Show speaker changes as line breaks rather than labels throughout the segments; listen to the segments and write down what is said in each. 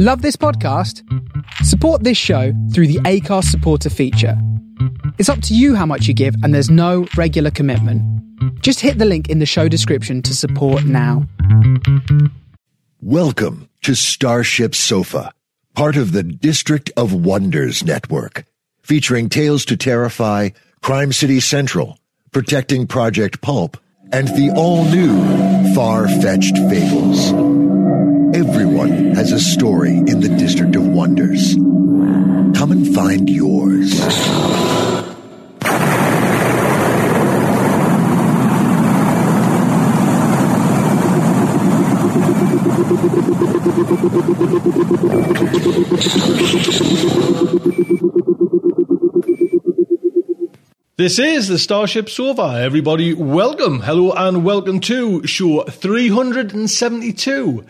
Love this podcast? Support this show through the Acast supporter feature. It's up to you how much you give, and there's no regular commitment. Just hit the link in the show description to support now.
Welcome to Starship Sofa, part of the District of Wonders network, featuring Tales to Terrify, Crime City Central, Protecting Project Pulp, and the all new Far Fetched Fables. Everyone has a story in the District of Wonders. Come and find yours.
This is the Starship Sofa. Everybody, welcome, hello, and welcome to show 372.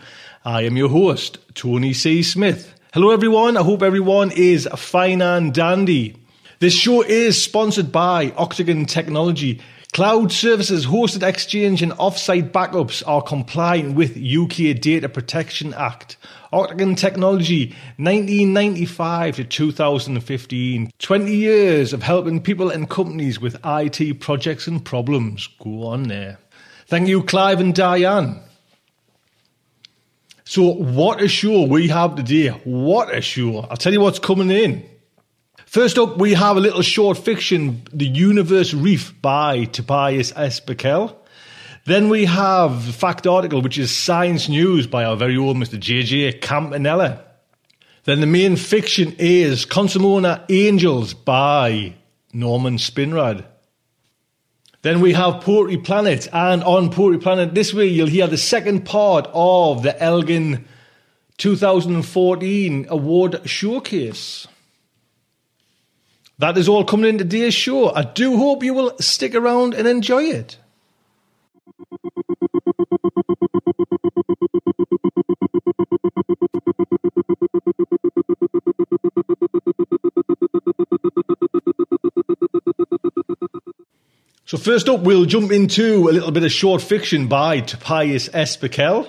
I am your host, Tony C. Smith. Hello, everyone. I hope everyone is fine and dandy. This show is sponsored by Octagon Technology. Cloud services, hosted exchange, and offsite backups are compliant with UK Data Protection Act. Octagon Technology, 1995 to 2015. 20 years of helping people and companies with IT projects and problems. Go on there. Thank you, Clive and Diane. So, what a show we have today. What a show. I'll tell you what's coming in. First up, we have a little short fiction, The Universe Reef by Tobias S. Buckell. Then we have the fact article, which is Science News by our very own Mr. JJ Campanella. Then the main fiction is Carcinoma Angels by Norman Spinrad. Then we have Poetry Planet, and on Poetry Planet this week you'll hear the second part of the Elgin 2014 Award Showcase. That is all coming in today's show. I do hope you will stick around and enjoy it. So first up, we'll jump into a little bit of short fiction by Tobias. Buckell.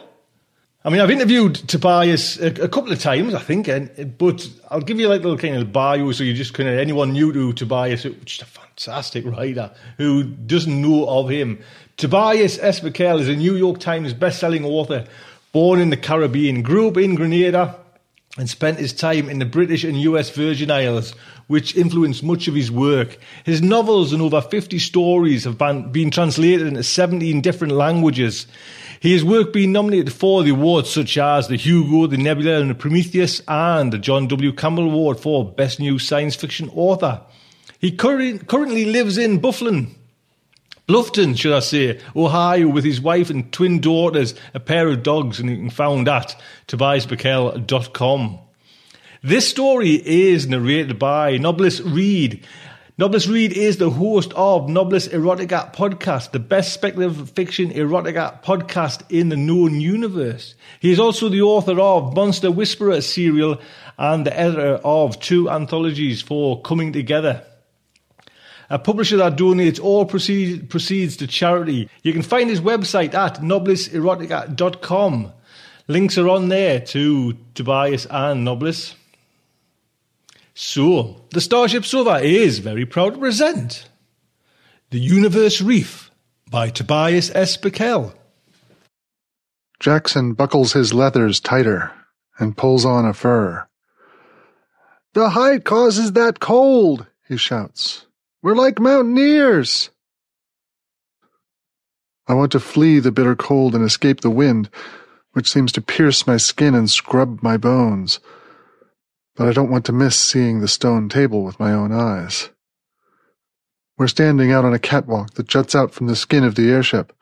I mean, I've interviewed Tobias a, a couple of times, I think, and, but I'll give you like a little kind of bio so you just kind of, anyone new to Tobias, which is a fantastic writer, who doesn't know of him. Tobias. Buckell is a New York Times best-selling author, born in the Caribbean, grew up in Grenada, and spent his time in the British and US Virgin Islands, which influenced much of his work. His novels and over 50 stories have been translated into 17 different languages. His work being nominated for the awards such as the Hugo, the Nebula, and the Prometheus, and the John W. Campbell Award for Best New Science Fiction Author. He currently lives in Buffalo, Bluffton, should I say, Ohio, with his wife and twin daughters, a pair of dogs, and you can find at tobiasbuckell.com. This story is narrated by Nobilis Reed. Nobilis Reed is the host of Nobilis Erotica podcast, the best speculative fiction erotica podcast in the known universe. He is also the author of Monster Whisperer serial and the editor of two anthologies for Coming Together a publisher that donates all proceeds, proceeds to charity. You can find his website at nobiliserotica.com. Links are on there to Tobias and Nobilis. So, the Starship Sofa is very proud to present The Universe Reef by Tobias S. Buckell.
Jackson buckles his leathers tighter and pulls on a fur. The height causes that cold, he shouts. We're like mountaineers. I want to flee the bitter cold and escape the wind, which seems to pierce my skin and scrub my bones. But I don't want to miss seeing the stone table with my own eyes. We're standing out on a catwalk that juts out from the skin of the airship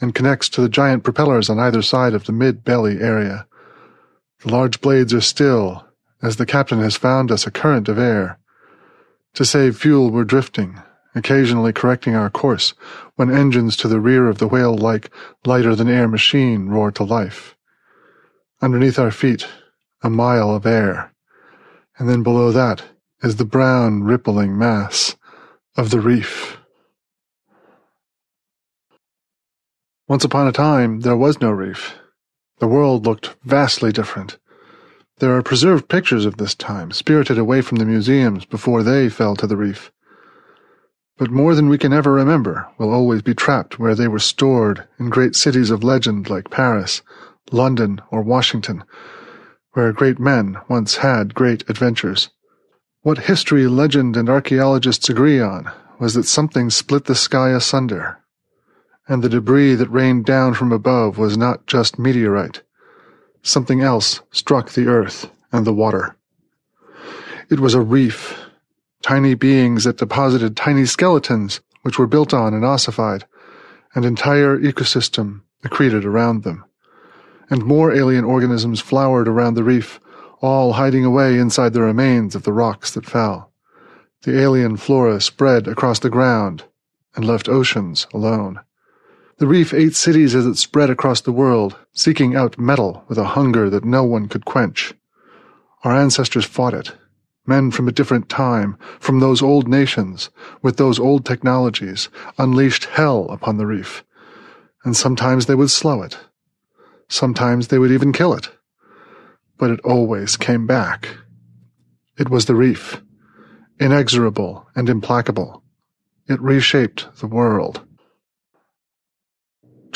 and connects to the giant propellers on either side of the mid-belly area. The large blades are still, as the captain has found us a current of air. To save fuel, we're drifting, occasionally correcting our course when engines to the rear of the whale-like, lighter-than-air machine roar to life. Underneath our feet, a mile of air, and then below that is the brown, rippling mass of the reef. Once upon a time, there was no reef. The world looked vastly different. There are preserved pictures of this time, spirited away from the museums before they fell to the reef. But more than we can ever remember will always be trapped where they were stored in great cities of legend like Paris, London, or Washington, where great men once had great adventures. What history, legend, and archaeologists agree on was that something split the sky asunder, and the debris that rained down from above was not just meteorite. Something else struck the earth and the water. It was a reef, tiny beings that deposited tiny skeletons which were built on and ossified, an entire ecosystem accreted around them. And more alien organisms flowered around the reef, all hiding away inside the remains of the rocks that fell. The alien flora spread across the ground and left oceans alone. The reef ate cities as it spread across the world, seeking out metal with a hunger that no one could quench. Our ancestors fought it. Men from a different time, from those old nations, with those old technologies, unleashed hell upon the reef. And sometimes they would slow it. Sometimes they would even kill it. But it always came back. It was the reef, inexorable and implacable. It reshaped the world.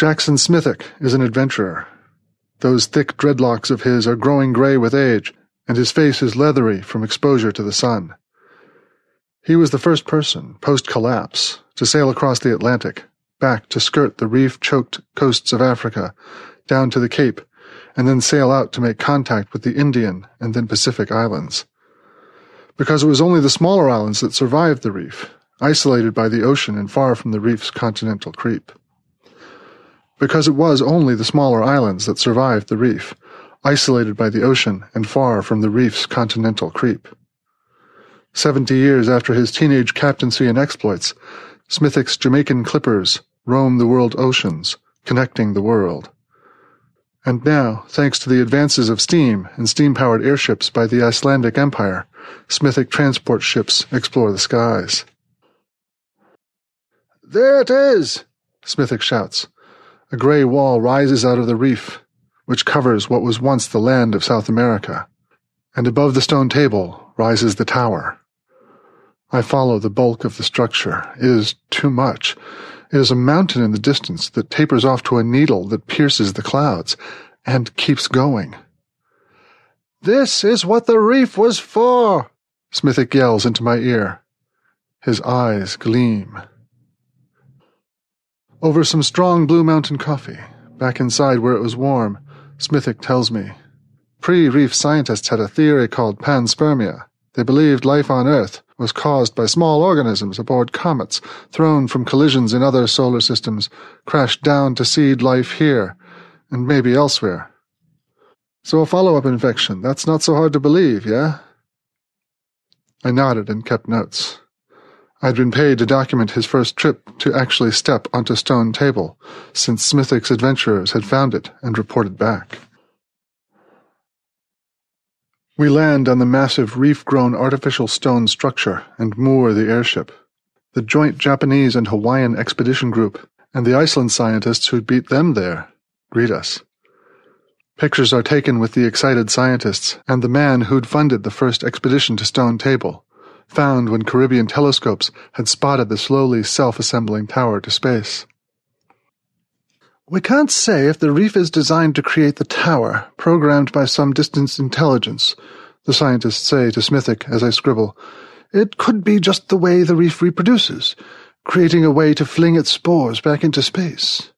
Jackson Smithick is an adventurer. Those thick dreadlocks of his are growing gray with age, and his face is leathery from exposure to the sun. He was the first person, post-collapse, to sail across the Atlantic, back to skirt the reef-choked coasts of Africa, down to the Cape, and then sail out to make contact with the Indian and then Pacific Islands. Because it was only the smaller islands that survived the reef, isolated by the ocean and far from the reef's continental creep because it was only the smaller islands that survived the reef, isolated by the ocean and far from the reef's continental creep. Seventy years after his teenage captaincy and exploits, Smithick's Jamaican clippers roam the world oceans, connecting the world. And now, thanks to the advances of steam and steam-powered airships by the Icelandic Empire, Smithick transport ships explore the skies. There it is! Smithick shouts. A gray wall rises out of the reef, which covers what was once the land of South America, and above the stone table rises the tower. I follow the bulk of the structure. It is too much. It is a mountain in the distance that tapers off to a needle that pierces the clouds and keeps going. This is what the reef was for, Smithick yells into my ear. His eyes gleam. Over some strong Blue Mountain coffee, back inside where it was warm, Smithick tells me. Pre-reef scientists had a theory called panspermia. They believed life on Earth was caused by small organisms aboard comets thrown from collisions in other solar systems, crashed down to seed life here, and maybe elsewhere. So a follow-up infection, that's not so hard to believe, yeah? I nodded and kept notes. I'd been paid to document his first trip to actually step onto Stone Table, since Smithick's adventurers had found it and reported back. We land on the massive reef-grown artificial stone structure and moor the airship. The joint Japanese and Hawaiian expedition group and the Iceland scientists who'd beat them there greet us. Pictures are taken with the excited scientists and the man who'd funded the first expedition to Stone Table, found when Caribbean telescopes had spotted the slowly self-assembling tower to space. We can't say if the reef is designed to create the tower, programmed by some distant intelligence, the scientists say to Smithick as I scribble. It could be just the way the reef reproduces, creating a way to fling its spores back into space.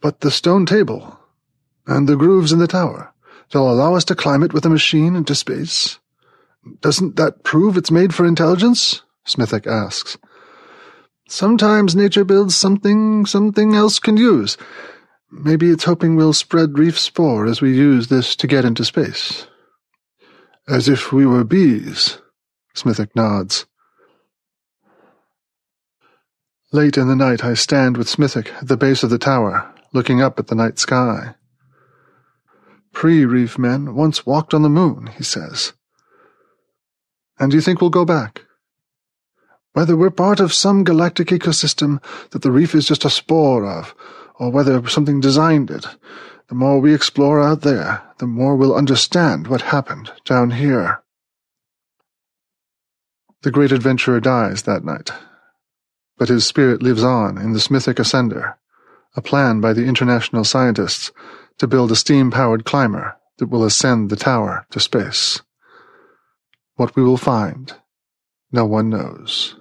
But the stone table, and the grooves in the tower, they'll allow us to climb it with a machine into space? Doesn't that prove it's made for intelligence? Smithick asks. Sometimes nature builds something something else can use. Maybe it's hoping we'll spread reef spore as we use this to get into space. As if we were bees, Smithick nods. Late in the night I stand with Smithick at the base of the tower, looking up at the night sky. Pre-reef men once walked on the moon, he says. And do you think we'll go back? Whether we're part of some galactic ecosystem that the reef is just a spore of, or whether something designed it, The more we explore out there, the more we'll understand what happened down here. The great adventurer dies that night, but his spirit lives on in the Smithick Ascender, a plan by the international scientists to build a steam-powered climber that will ascend the tower to space. What we will find, no one knows.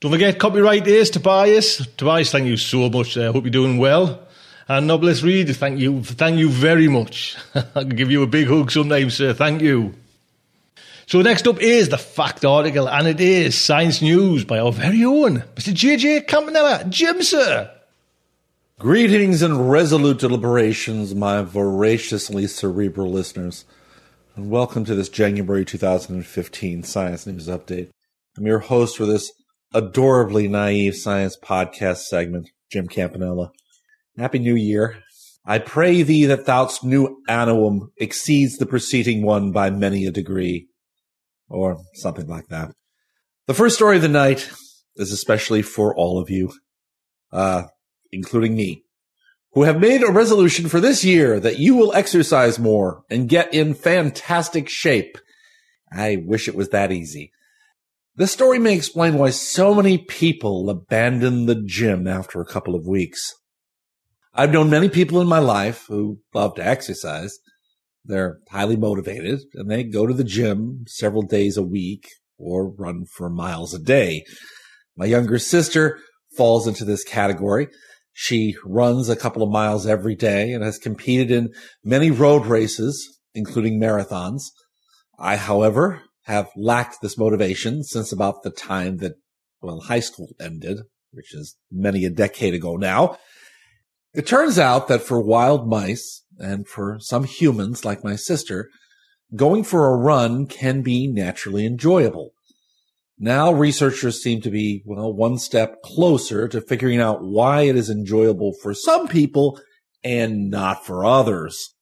Don't forget, copyright is Tobias. Tobias, thank you so much. I uh, hope you're doing well. And Nobilis Reed, thank you, thank you very much. I can give you a big hug sometime, sir. Thank you. So next up is the fact article, and it is Science News by our very own Mr. JJ Campanella. Jim, sir.
Greetings and resolute deliberations, my voraciously cerebral listeners, and welcome to this January 2015 Science News Update. I'm your host for this adorably naive science podcast segment, Jim Campanella. Happy New Year. I pray thee that thought's new annum exceeds the preceding one by many a degree, or something like that. The first story of the night is especially for all of you, uh, including me, who have made a resolution for this year that you will exercise more and get in fantastic shape. I wish it was that easy. This story may explain why so many people abandon the gym after a couple of weeks. I've known many people in my life who love to exercise. They're highly motivated and they go to the gym several days a week or run for miles a day. My younger sister falls into this category. She runs a couple of miles every day and has competed in many road races, including marathons. I, however, have lacked this motivation since about the time that, well, high school ended, which is many a decade ago now. It turns out that for wild mice and for some humans like my sister, going for a run can be naturally enjoyable. Now researchers seem to be, well, one step closer to figuring out why it is enjoyable for some people and not for others.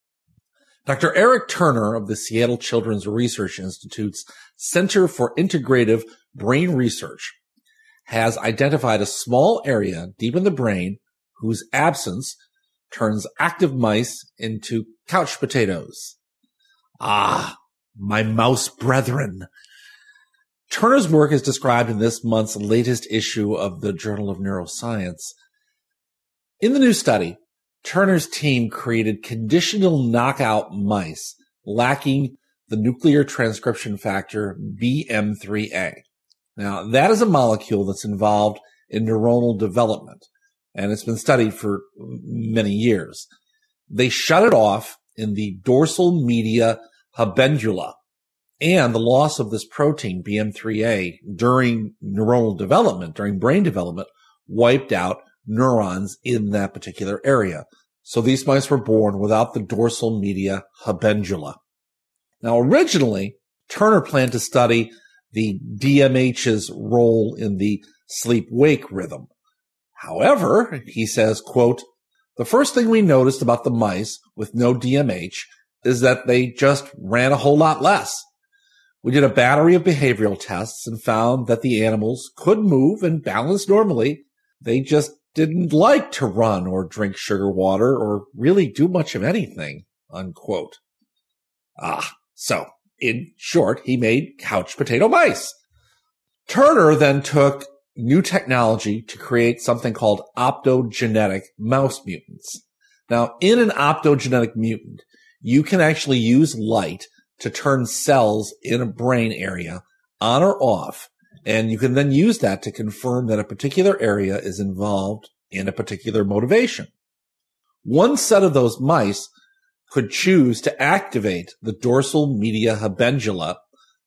Dr. Eric Turner of the Seattle Children's Research Institute's Center for Integrative Brain Research has identified a small area deep in the brain whose absence turns active mice into couch potatoes. Ah, my mouse brethren. Turner's work is described in this month's latest issue of the Journal of Neuroscience. In the new study, Turner's team created conditional knockout mice lacking the nuclear transcription factor BM3A. Now, that is a molecule that's involved in neuronal development, and it's been studied for many years. They shut it off in the dorsal media habenula, and the loss of this protein, BM3A, during neuronal development, during brain development, wiped out neurons in that particular area. So these mice were born without the dorsal media habenula. Now, originally, Turner planned to study the DMH's role in the sleep-wake rhythm. However, he says, quote, the first thing we noticed about the mice with no DMH is that they just ran a whole lot less. We did a battery of behavioral tests and found that the animals could move and balance normally. They just didn't like to run or drink sugar water or really do much of anything, unquote. Ah, so in short, he made couch potato mice. Turner then took new technology to create something called optogenetic mouse mutants. Now, in an optogenetic mutant, you can actually use light to turn cells in a brain area on or off and you can then use that to confirm that a particular area is involved in a particular motivation. One set of those mice could choose to activate the dorsal media habenula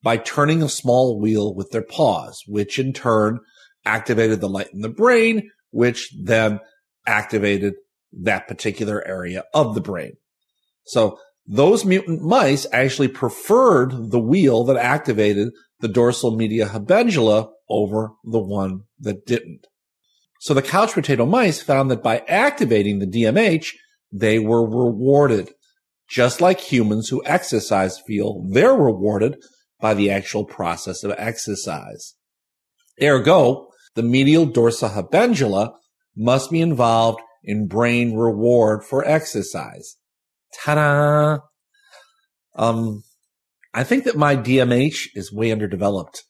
by turning a small wheel with their paws, which in turn activated the light in the brain, which then activated that particular area of the brain. So those mutant mice actually preferred the wheel that activated the dorsal media habenula over the one that didn't. So the couch potato mice found that by activating the DMH, they were rewarded, just like humans who exercise feel they're rewarded by the actual process of exercise. Ergo, the medial dorsa habenula must be involved in brain reward for exercise. Ta-da! Um, I think that my DMH is way underdeveloped,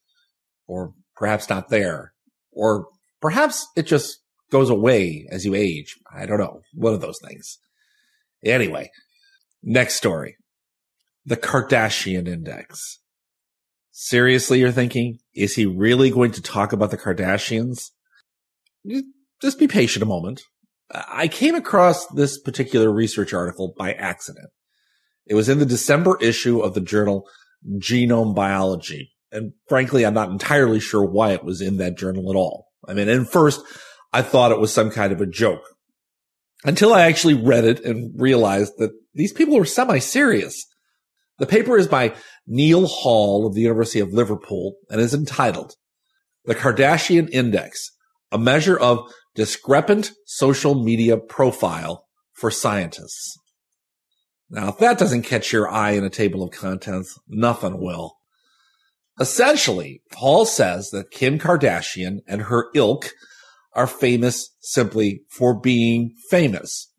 or perhaps not there, or perhaps it just goes away as you age. I don't know. One of those things. Anyway, next story. The Kardashian Index. Seriously, you're thinking, is he really going to talk about the Kardashians? Just be patient a moment. I came across this particular research article by accident. It was in the December issue of the journal Genome Biology. And frankly, I'm not entirely sure why it was in that journal at all. I mean, at first, I thought it was some kind of a joke until I actually read it and realized that these people were semi serious. The paper is by Neil Hall of the University of Liverpool and is entitled The Kardashian Index, a measure of discrepant social media profile for scientists. Now, if that doesn't catch your eye in a table of contents, nothing will. Essentially, Hall says that Kim Kardashian and her ilk are famous simply for being famous.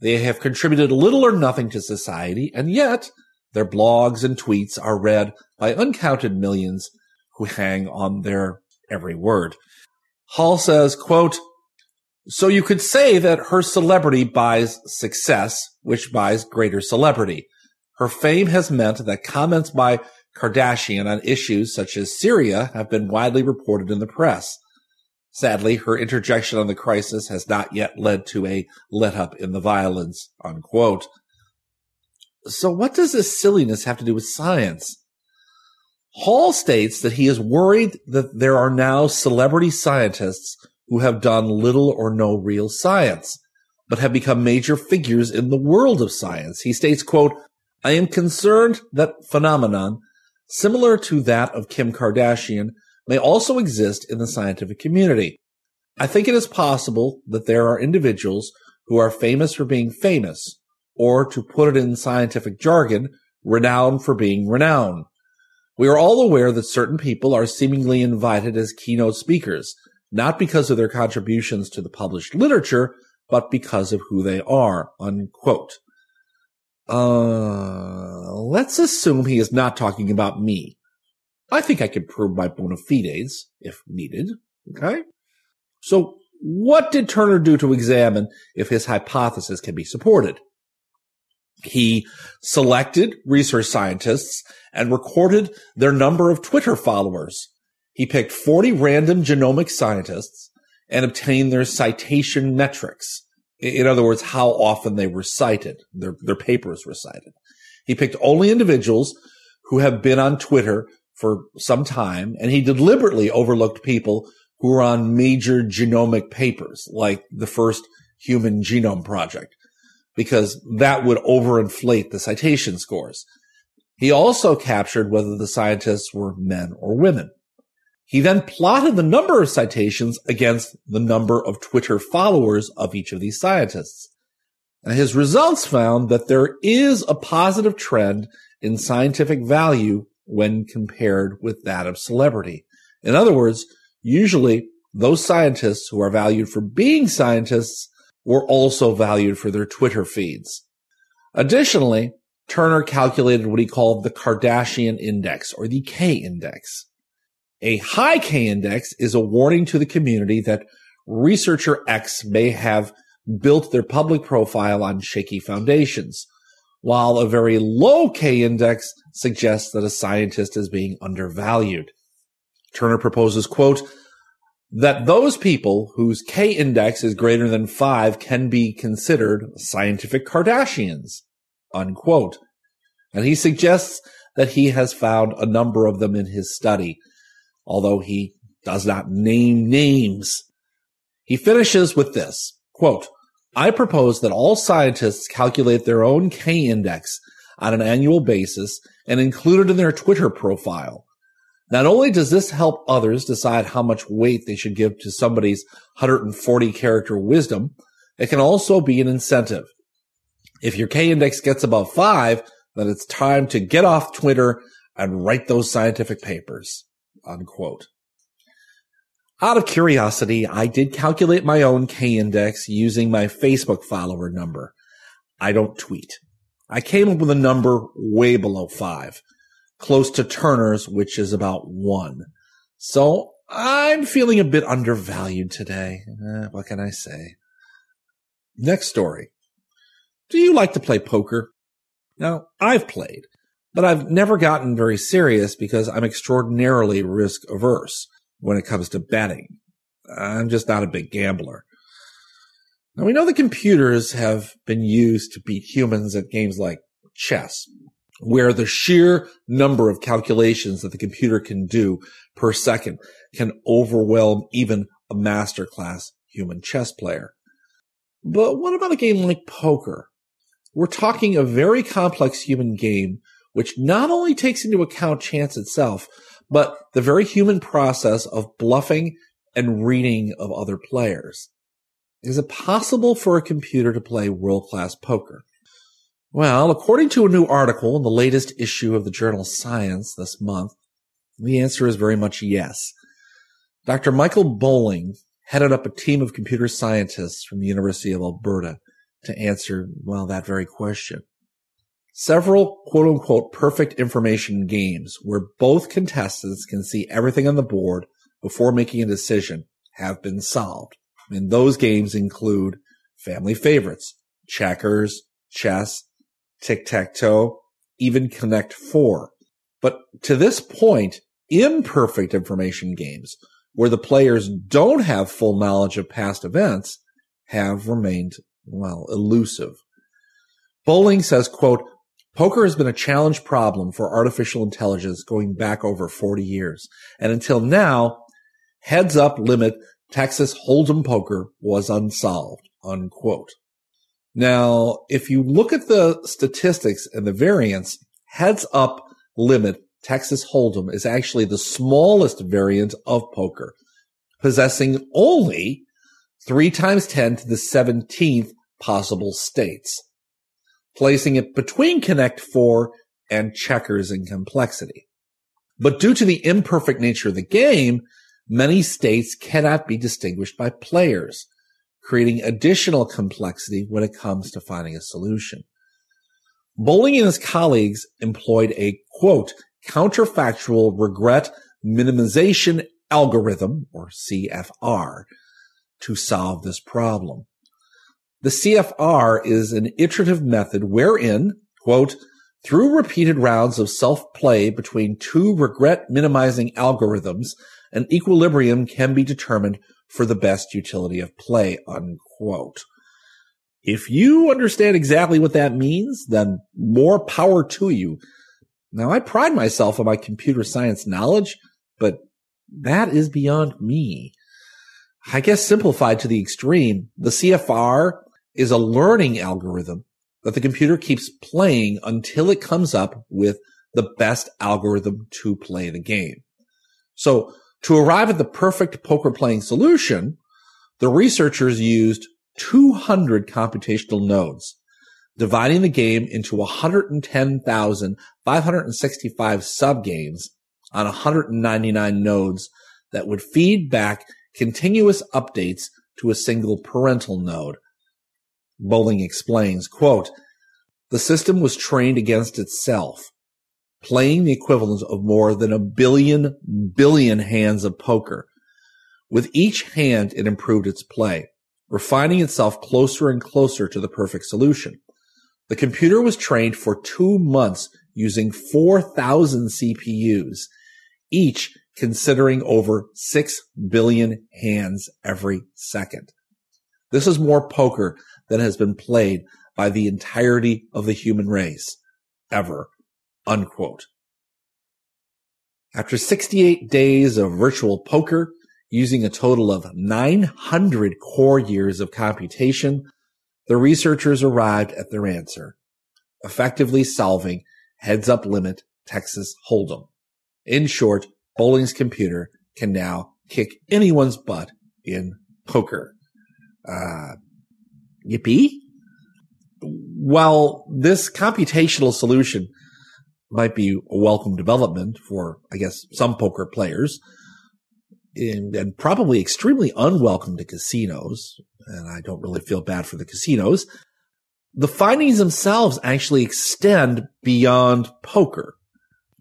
They have contributed little or nothing to society, and yet their blogs and tweets are read by uncounted millions who hang on their every word. Hall says, quote, so you could say that her celebrity buys success, which buys greater celebrity. Her fame has meant that comments by Kardashian on issues such as Syria have been widely reported in the press. Sadly, her interjection on the crisis has not yet led to a let up in the violence, unquote. So what does this silliness have to do with science? Hall states that he is worried that there are now celebrity scientists who have done little or no real science, but have become major figures in the world of science. He states, quote, I am concerned that phenomenon similar to that of Kim Kardashian may also exist in the scientific community. I think it is possible that there are individuals who are famous for being famous, or to put it in scientific jargon, renowned for being renowned. We are all aware that certain people are seemingly invited as keynote speakers, not because of their contributions to the published literature, but because of who they are, unquote. Uh, let's assume he is not talking about me. I think I can prove my bona fides if needed. Okay. So what did Turner do to examine if his hypothesis can be supported? He selected research scientists and recorded their number of Twitter followers he picked 40 random genomic scientists and obtained their citation metrics. In other words, how often they were cited, their, their papers were cited. He picked only individuals who have been on Twitter for some time, and he deliberately overlooked people who were on major genomic papers, like the first human genome project, because that would overinflate the citation scores. He also captured whether the scientists were men or women. He then plotted the number of citations against the number of Twitter followers of each of these scientists. And his results found that there is a positive trend in scientific value when compared with that of celebrity. In other words, usually those scientists who are valued for being scientists were also valued for their Twitter feeds. Additionally, Turner calculated what he called the Kardashian index or the K index. A high K index is a warning to the community that researcher X may have built their public profile on shaky foundations, while a very low K index suggests that a scientist is being undervalued. Turner proposes, quote, that those people whose K index is greater than five can be considered scientific Kardashians, unquote. And he suggests that he has found a number of them in his study although he does not name names. He finishes with this quote, I propose that all scientists calculate their own K index on an annual basis and include it in their Twitter profile. Not only does this help others decide how much weight they should give to somebody's 140 character wisdom, it can also be an incentive. If your K index gets above five, then it's time to get off Twitter and write those scientific papers unquote. Out of curiosity, I did calculate my own K index using my Facebook follower number. I don't tweet. I came up with a number way below five, close to Turner's, which is about one. So I'm feeling a bit undervalued today. Eh, what can I say? Next story. Do you like to play poker? Now, I've played, but I've never gotten very serious because I'm extraordinarily risk averse when it comes to betting. I'm just not a big gambler. Now we know that computers have been used to beat humans at games like chess, where the sheer number of calculations that the computer can do per second can overwhelm even a masterclass human chess player. But what about a game like poker? We're talking a very complex human game, which not only takes into account chance itself, but the very human process of bluffing and reading of other players. Is it possible for a computer to play world class poker? Well, according to a new article in the latest issue of the journal Science this month, the answer is very much yes. Dr. Michael Bowling headed up a team of computer scientists from the University of Alberta to answer, well, that very question. Several quote unquote perfect information games where both contestants can see everything on the board before making a decision have been solved. And those games include family favorites, checkers, chess, tic-tac-toe, even Connect Four. But to this point, imperfect information games where the players don't have full knowledge of past events have remained, well, elusive. Bowling says, quote, Poker has been a challenge problem for artificial intelligence going back over 40 years. And until now, heads up limit Texas Hold'em poker was unsolved, unquote. Now, if you look at the statistics and the variance, heads up limit Texas Hold'em is actually the smallest variant of poker, possessing only three times 10 to the 17th possible states, placing it between Connect Four and checkers in complexity. But due to the imperfect nature of the game, many states cannot be distinguished by players, creating additional complexity when it comes to finding a solution. Bowling and his colleagues employed a quote, counterfactual regret minimization algorithm, or CFR, to solve this problem. The CFR is an iterative method wherein, quote, through repeated rounds of self-play between two regret minimizing algorithms, an equilibrium can be determined for the best utility of play, unquote. If you understand exactly what that means, then more power to you. Now, I pride myself on my computer science knowledge, but that is beyond me. I guess simplified to the extreme, the CFR is a learning algorithm that the computer keeps playing until it comes up with the best algorithm to play the game. So to arrive at the perfect poker playing solution, the researchers used 200 computational nodes, dividing the game into 110,565 subgames on 199 nodes that would feed back continuous updates to a single parental node. Bowling explains, quote, the system was trained against itself playing the equivalent of more than a billion billion hands of poker. With each hand, it improved its play, refining itself closer and closer to the perfect solution. The computer was trained for two months using 4,000 CPUs, each considering over 6 billion hands every second. This is more poker than has been played by the entirety of the human race ever unquote. After 68 days of virtual poker, using a total of 900 core years of computation, the researchers arrived at their answer, effectively solving heads up limit Texas Hold'em. In short, Bowling's computer can now kick anyone's butt in poker. Uh, yippee? While this computational solution might be a welcome development for, I guess, some poker players. in, and probably extremely unwelcome to casinos, and I don't really feel bad for the casinos, the findings themselves actually extend beyond poker.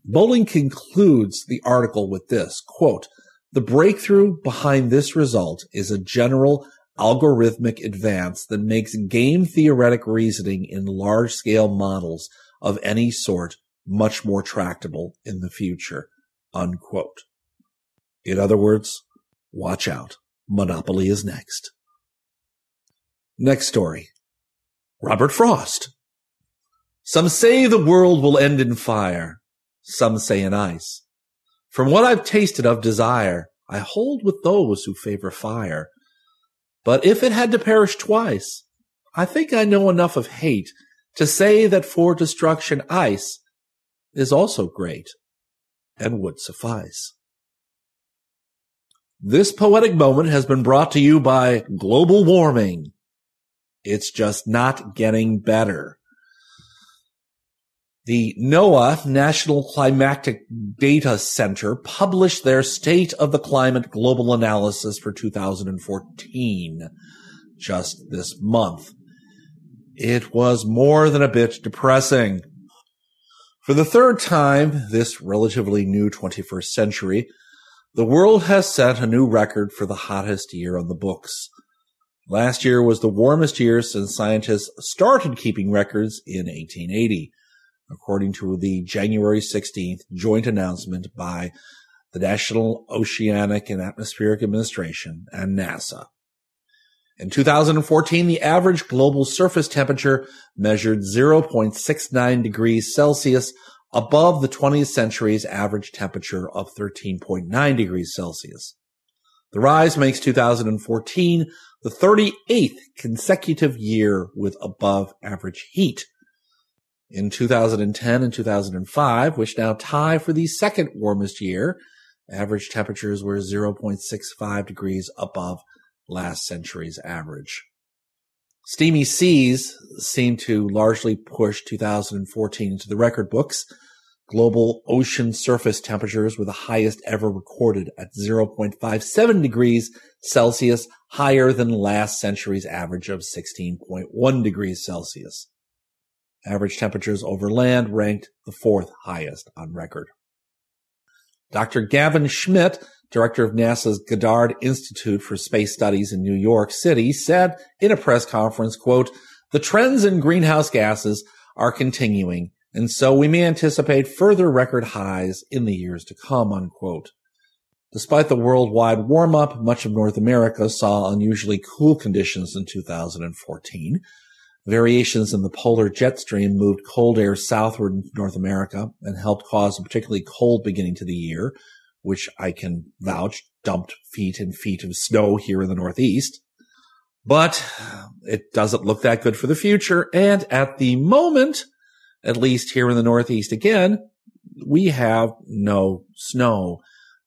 Bowling concludes the article with this quote, the breakthrough behind this result is a general algorithmic advance that makes game theoretic reasoning in large scale models of any sort much more tractable in the future. Unquote. In other words, watch out. Monopoly is next. Next story. Robert Frost. Some say the world will end in fire. Some say in ice. From what I've tasted of desire, I hold with those who favor fire. But if it had to perish twice, I think I know enough of hate to say that for destruction ice is also great and would suffice. This poetic moment has been brought to you by global warming. It's just not getting better. The NOAA National Climatic Data Center published their State of the Climate Global Analysis for 2014 just this month. It was more than a bit depressing. For the third time this relatively new 21st century, the world has set a new record for the hottest year on the books. Last year was the warmest year since scientists started keeping records in 1880, according to the January 16th joint announcement by the National Oceanic and Atmospheric Administration and NASA. In 2014, the average global surface temperature measured 0.69 degrees Celsius above the 20th century's average temperature of 13.9 degrees Celsius. The rise makes 2014 the 38th consecutive year with above average heat. In 2010 and 2005, which now tie for the second warmest year, average temperatures were 0.65 degrees above last century's average. Steamy seas seem to largely push 2014 into the record books. Global ocean surface temperatures were the highest ever recorded at 0.57 degrees Celsius, higher than last century's average of 16.1 degrees Celsius. Average temperatures over land ranked the fourth highest on record. Dr. Gavin Schmidt director of NASA's Goddard Institute for Space Studies in New York City, said in a press conference, quote, the trends in greenhouse gases are continuing, and so we may anticipate further record highs in the years to come, unquote. Despite the worldwide warm up, much of North America saw unusually cool conditions in 2014. Variations in the polar jet stream moved cold air southward in North America and helped cause a particularly cold beginning to the year, which I can vouch dumped feet and feet of snow here in the Northeast. But it doesn't look that good for the future. And at the moment, at least here in the Northeast again, we have no snow.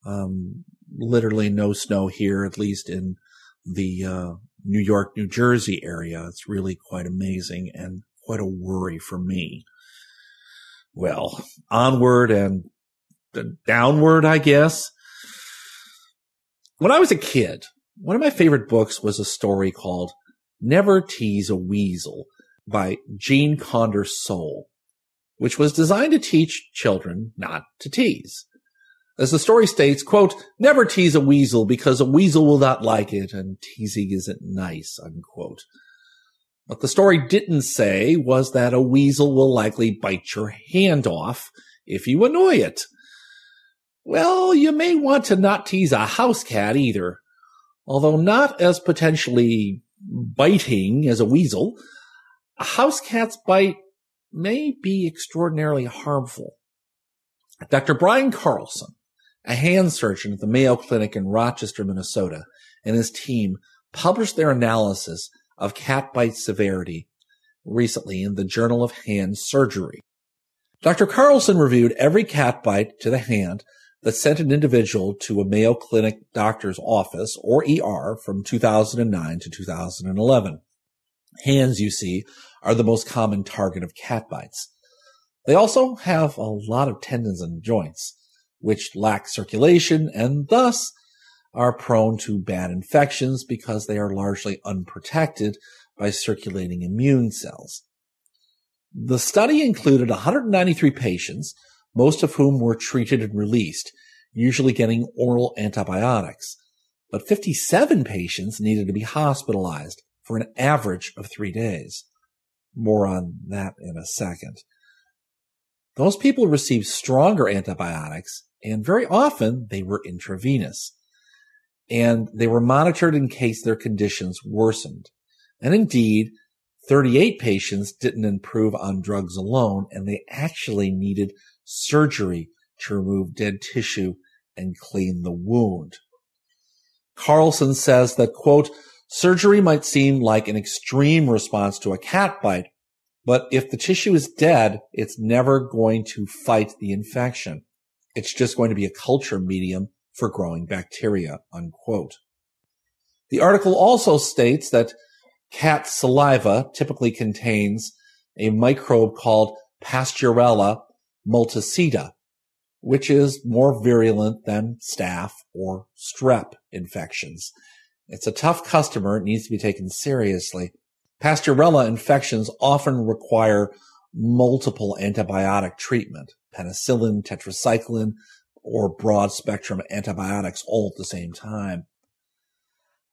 Um, literally no snow here, at least in the uh, New York, New Jersey area. It's really quite amazing and quite a worry for me. Well, onward and downward, I guess. When I was a kid, one of my favorite books was a story called Never Tease a Weasel by Jean Conder Soule, which was designed to teach children not to tease. As the story states, quote, never tease a weasel because a weasel will not like it and teasing isn't nice, unquote. What the story didn't say was that a weasel will likely bite your hand off if you annoy it. Well, you may want to not tease a house cat either. Although not as potentially biting as a weasel, a house cat's bite may be extraordinarily harmful. Dr. Brian Carlsen, a hand surgeon at the Mayo Clinic in Rochester, Minnesota, and his team published their analysis of cat bite severity recently in the Journal of Hand Surgery. Dr. Carlsen reviewed every cat bite to the hand that sent an individual to a Mayo Clinic doctor's office or ER from 2009 to 2011. Hands, you see, are the most common target of cat bites. They also have a lot of tendons and joints, which lack circulation and thus are prone to bad infections because they are largely unprotected by circulating immune cells. The study included 193 patients, most of whom were treated and released, usually getting oral antibiotics. But 57 patients needed to be hospitalized for an average of three days. More on that in a second. Those people received stronger antibiotics and very often they were intravenous and they were monitored in case their conditions worsened. And indeed, 38 patients didn't improve on drugs alone and they actually needed surgery to remove dead tissue and clean the wound. Carlsen says that, quote, surgery might seem like an extreme response to a cat bite, but if the tissue is dead, it's never going to fight the infection. It's just going to be a culture medium for growing bacteria, unquote. The article also states that cat saliva typically contains a microbe called Pasteurella multocida, which is more virulent than staph or strep infections. It's a tough customer. It needs to be taken seriously. Pasteurella infections often require multiple antibiotic treatment, penicillin, tetracycline, or broad spectrum antibiotics all at the same time.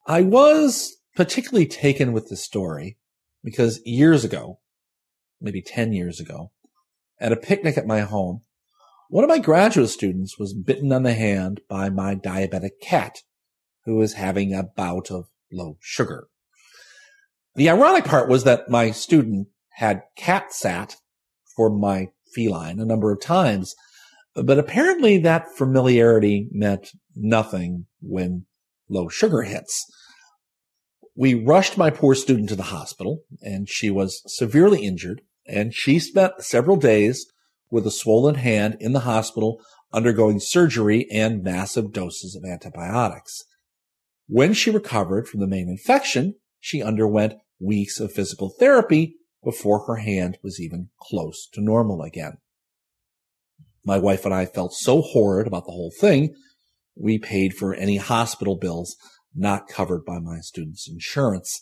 I was particularly taken with this story because years ago, maybe 10 years ago, at a picnic at my home, one of my graduate students was bitten on the hand by my diabetic cat, who was having a bout of low sugar. The ironic part was that my student had cat sat for my feline a number of times, but apparently that familiarity meant nothing when low sugar hits. We rushed my poor student to the hospital and she was severely injured and she spent several days with a swollen hand in the hospital undergoing surgery and massive doses of antibiotics. When she recovered from the main infection, she underwent weeks of physical therapy before her hand was even close to normal again. My wife and I felt so horrid about the whole thing, we paid for any hospital bills not covered by my student's insurance.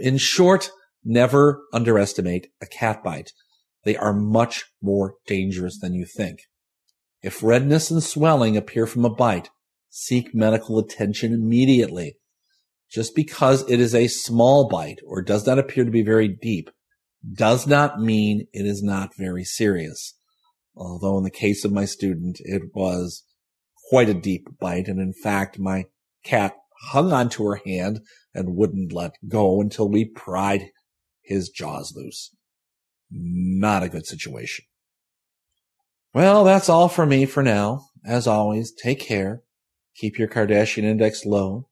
In short, never underestimate a cat bite. They are much more dangerous than you think. If redness and swelling appear from a bite, seek medical attention immediately. Just because it is a small bite or does not appear to be very deep does not mean it is not very serious. Although in the case of my student, it was quite a deep bite. And in fact, my cat hung onto her hand and wouldn't let go until we pried his jaws loose. Not a good situation. Well, that's all for me for now. As always, take care. Keep your Kardashian index low.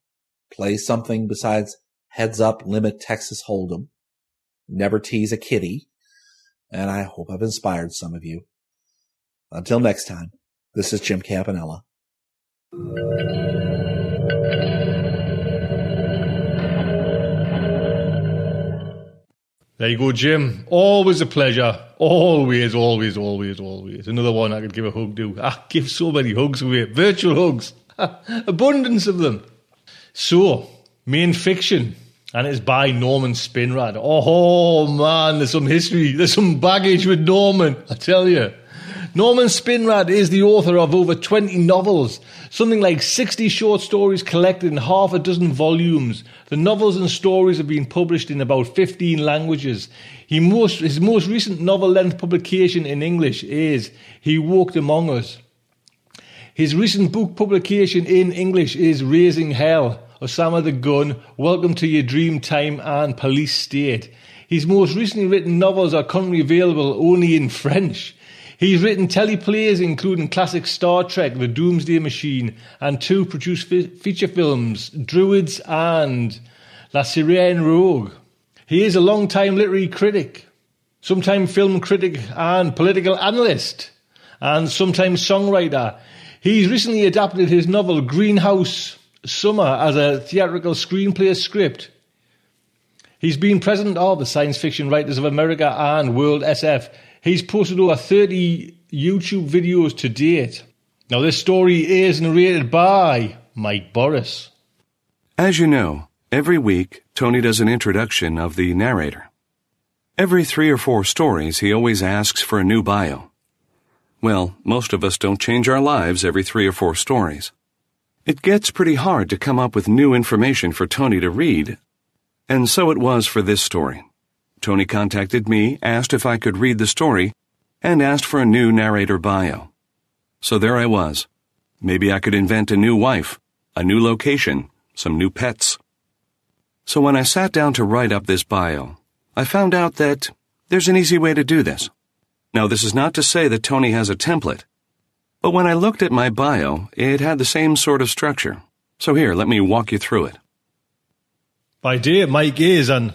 Play something besides heads up limit Texas Hold'em. Never tease a kitty. And I hope I've inspired some of you. Until next time, this is Jim Campanella.
There you go, Jim. Always a pleasure. Always, always, always, always. Another one I could give a hug to. I give so many hugs away. Virtual hugs. Abundance of them. So, main fiction. And it's by Norman Spinrad. Oh, man, there's some history. There's some baggage with Norman, I tell you. Norman Spinrad is the author of over 20 novels, something like 60 short stories collected in half a dozen volumes. The novels and stories have been published in about 15 languages. He most, his most recent novel length publication in English is He Walked Among Us. His recent book publication in English is Raising Hell, Osama the Gun, Welcome to Your Dream Time, and Police State. His most recently written novels are currently available only in French. He's written teleplays including classic Star Trek, The Doomsday Machine, and two produced fi- feature films, Druids and La Sirène Rouge. He is a long-time literary critic, sometime film critic and political analyst, and sometimes songwriter. He's recently adapted his novel Greenhouse Summer as a theatrical screenplay script. He's been president of the Science Fiction Writers of America and World SF He's posted over 30 YouTube videos to date. Now, this story is narrated by Mike Boris.
As you know, every week Tony does an introduction of the narrator. Every three or four stories, he always asks for a new bio. Well, most of us don't change our lives every three or four stories. It gets pretty hard to come up with new information for Tony to read, and so it was for this story. Tony contacted me, asked if I could read the story, and asked for a new narrator bio. So there I was. Maybe I could invent a new wife, a new location, some new pets. So when I sat down to write up this bio, I found out that there's an easy way to do this. Now, this is not to say that Tony has a template, but when I looked at my bio, it had the same sort of structure. So here, let me walk you through it.
By day, Mike is an.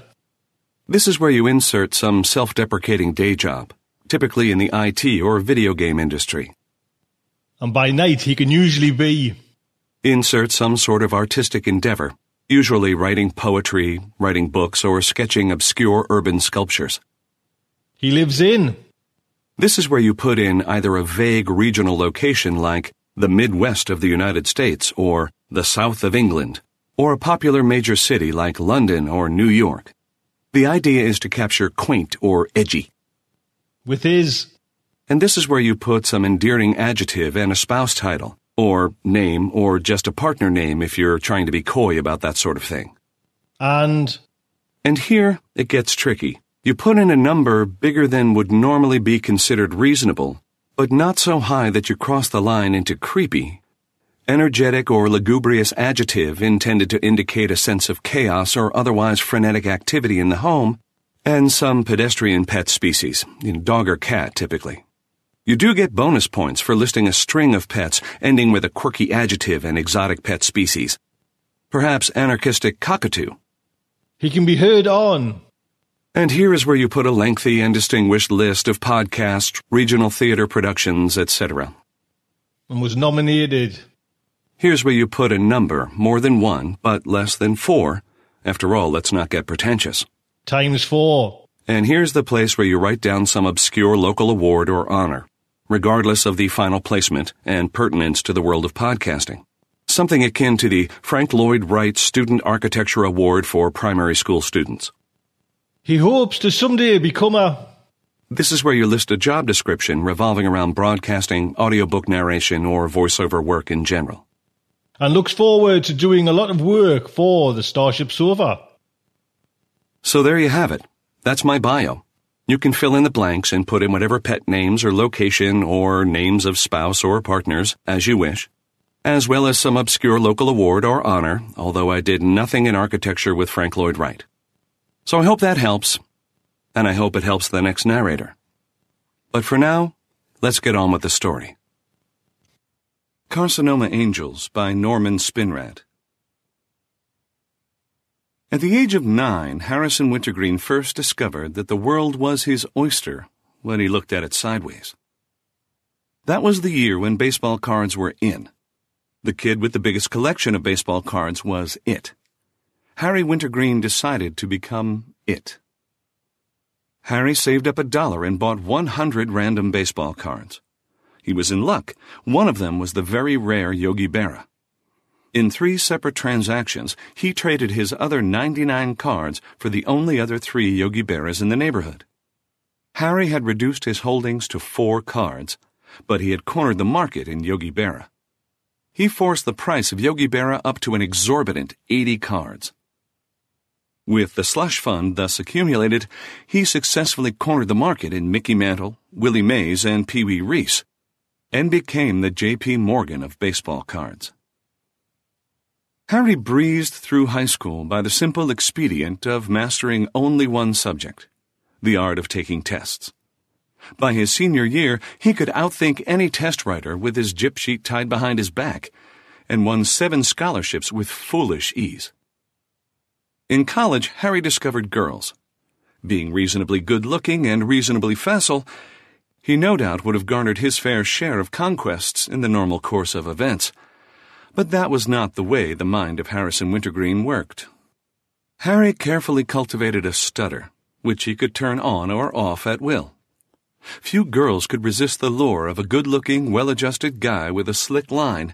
This is where you insert some self deprecating day job, typically in the IT or video game industry.
And by night, he can usually be.
Insert some sort of artistic endeavor, usually writing poetry, writing books, or sketching obscure urban sculptures.
He lives in.
This is where you put in either a vague regional location like the Midwest of the United States or the South of England, or a popular major city like London or New York. The idea is to capture quaint or edgy.
With is.
And this is where you put some endearing adjective and a spouse title, or name, or just a partner name if you're trying to be coy about that sort of thing.
And.
And here it gets tricky. You put in a number bigger than would normally be considered reasonable, but not so high that you cross the line into creepy. Energetic or lugubrious adjective intended to indicate a sense of chaos or otherwise frenetic activity in the home, and some pedestrian pet species, dog or cat typically. You do get bonus points for listing a string of pets ending with a quirky adjective and exotic pet species. Perhaps anarchistic cockatoo.
He can be heard on.
And here is where you put a lengthy and distinguished list of podcasts, regional theater productions, etc.
And was nominated.
Here's where you put a number, more than one, but less than four. After all, let's not get pretentious.
Times four.
And here's the place where you write down some obscure local award or honor, regardless of the final placement and pertinence to the world of podcasting. Something akin to the Frank Lloyd Wright Student Architecture Award for primary school students.
He hopes to someday become a.
This is where you list a job description revolving around broadcasting, audiobook narration, or voiceover work in general.
And looks forward to doing a lot of work for the Starship Sofa.
So there you have it. That's my bio. You can fill in the blanks and put in whatever pet names or location or names of spouse or partners as you wish, as well as some obscure local award or honor, although I did nothing in architecture with Frank Lloyd Wright. So I hope that helps, and I hope it helps the next narrator. But for now, let's get on with the story. Carcinoma Angels by Norman Spinrad. At the age of nine, Harrison Wintergreen first discovered that the world was his oyster when he looked at it sideways. That was the year when baseball cards were in. The kid with the biggest collection of baseball cards was it. Harry Wintergreen decided to become it. Harry saved up a dollar and bought 100 random baseball cards. He was in luck. One of them was the very rare Yogi Berra. In three separate transactions, he traded his other 99 cards for the only other three Yogi Berras in the neighborhood. Harry had reduced his holdings to four cards, but he had cornered the market in Yogi Berra. He forced the price of Yogi Berra up to an exorbitant 80 cards. With the slush fund thus accumulated, he successfully cornered the market in Mickey Mantle, Willie Mays, and Pee Wee Reese, and became the J.P. Morgan of baseball cards. Harry breezed through high school by the simple expedient of mastering only one subject the art of taking tests. By his senior year, he could outthink any test writer with his gyp sheet tied behind his back, and won seven scholarships with foolish ease. In college, Harry discovered girls. Being reasonably good looking and reasonably facile, he no doubt would have garnered his fair share of conquests in the normal course of events. But that was not the way the mind of Harrison Wintergreen worked. Harry carefully cultivated a stutter, which he could turn on or off at will. Few girls could resist the lure of a good looking, well adjusted guy with a slick line,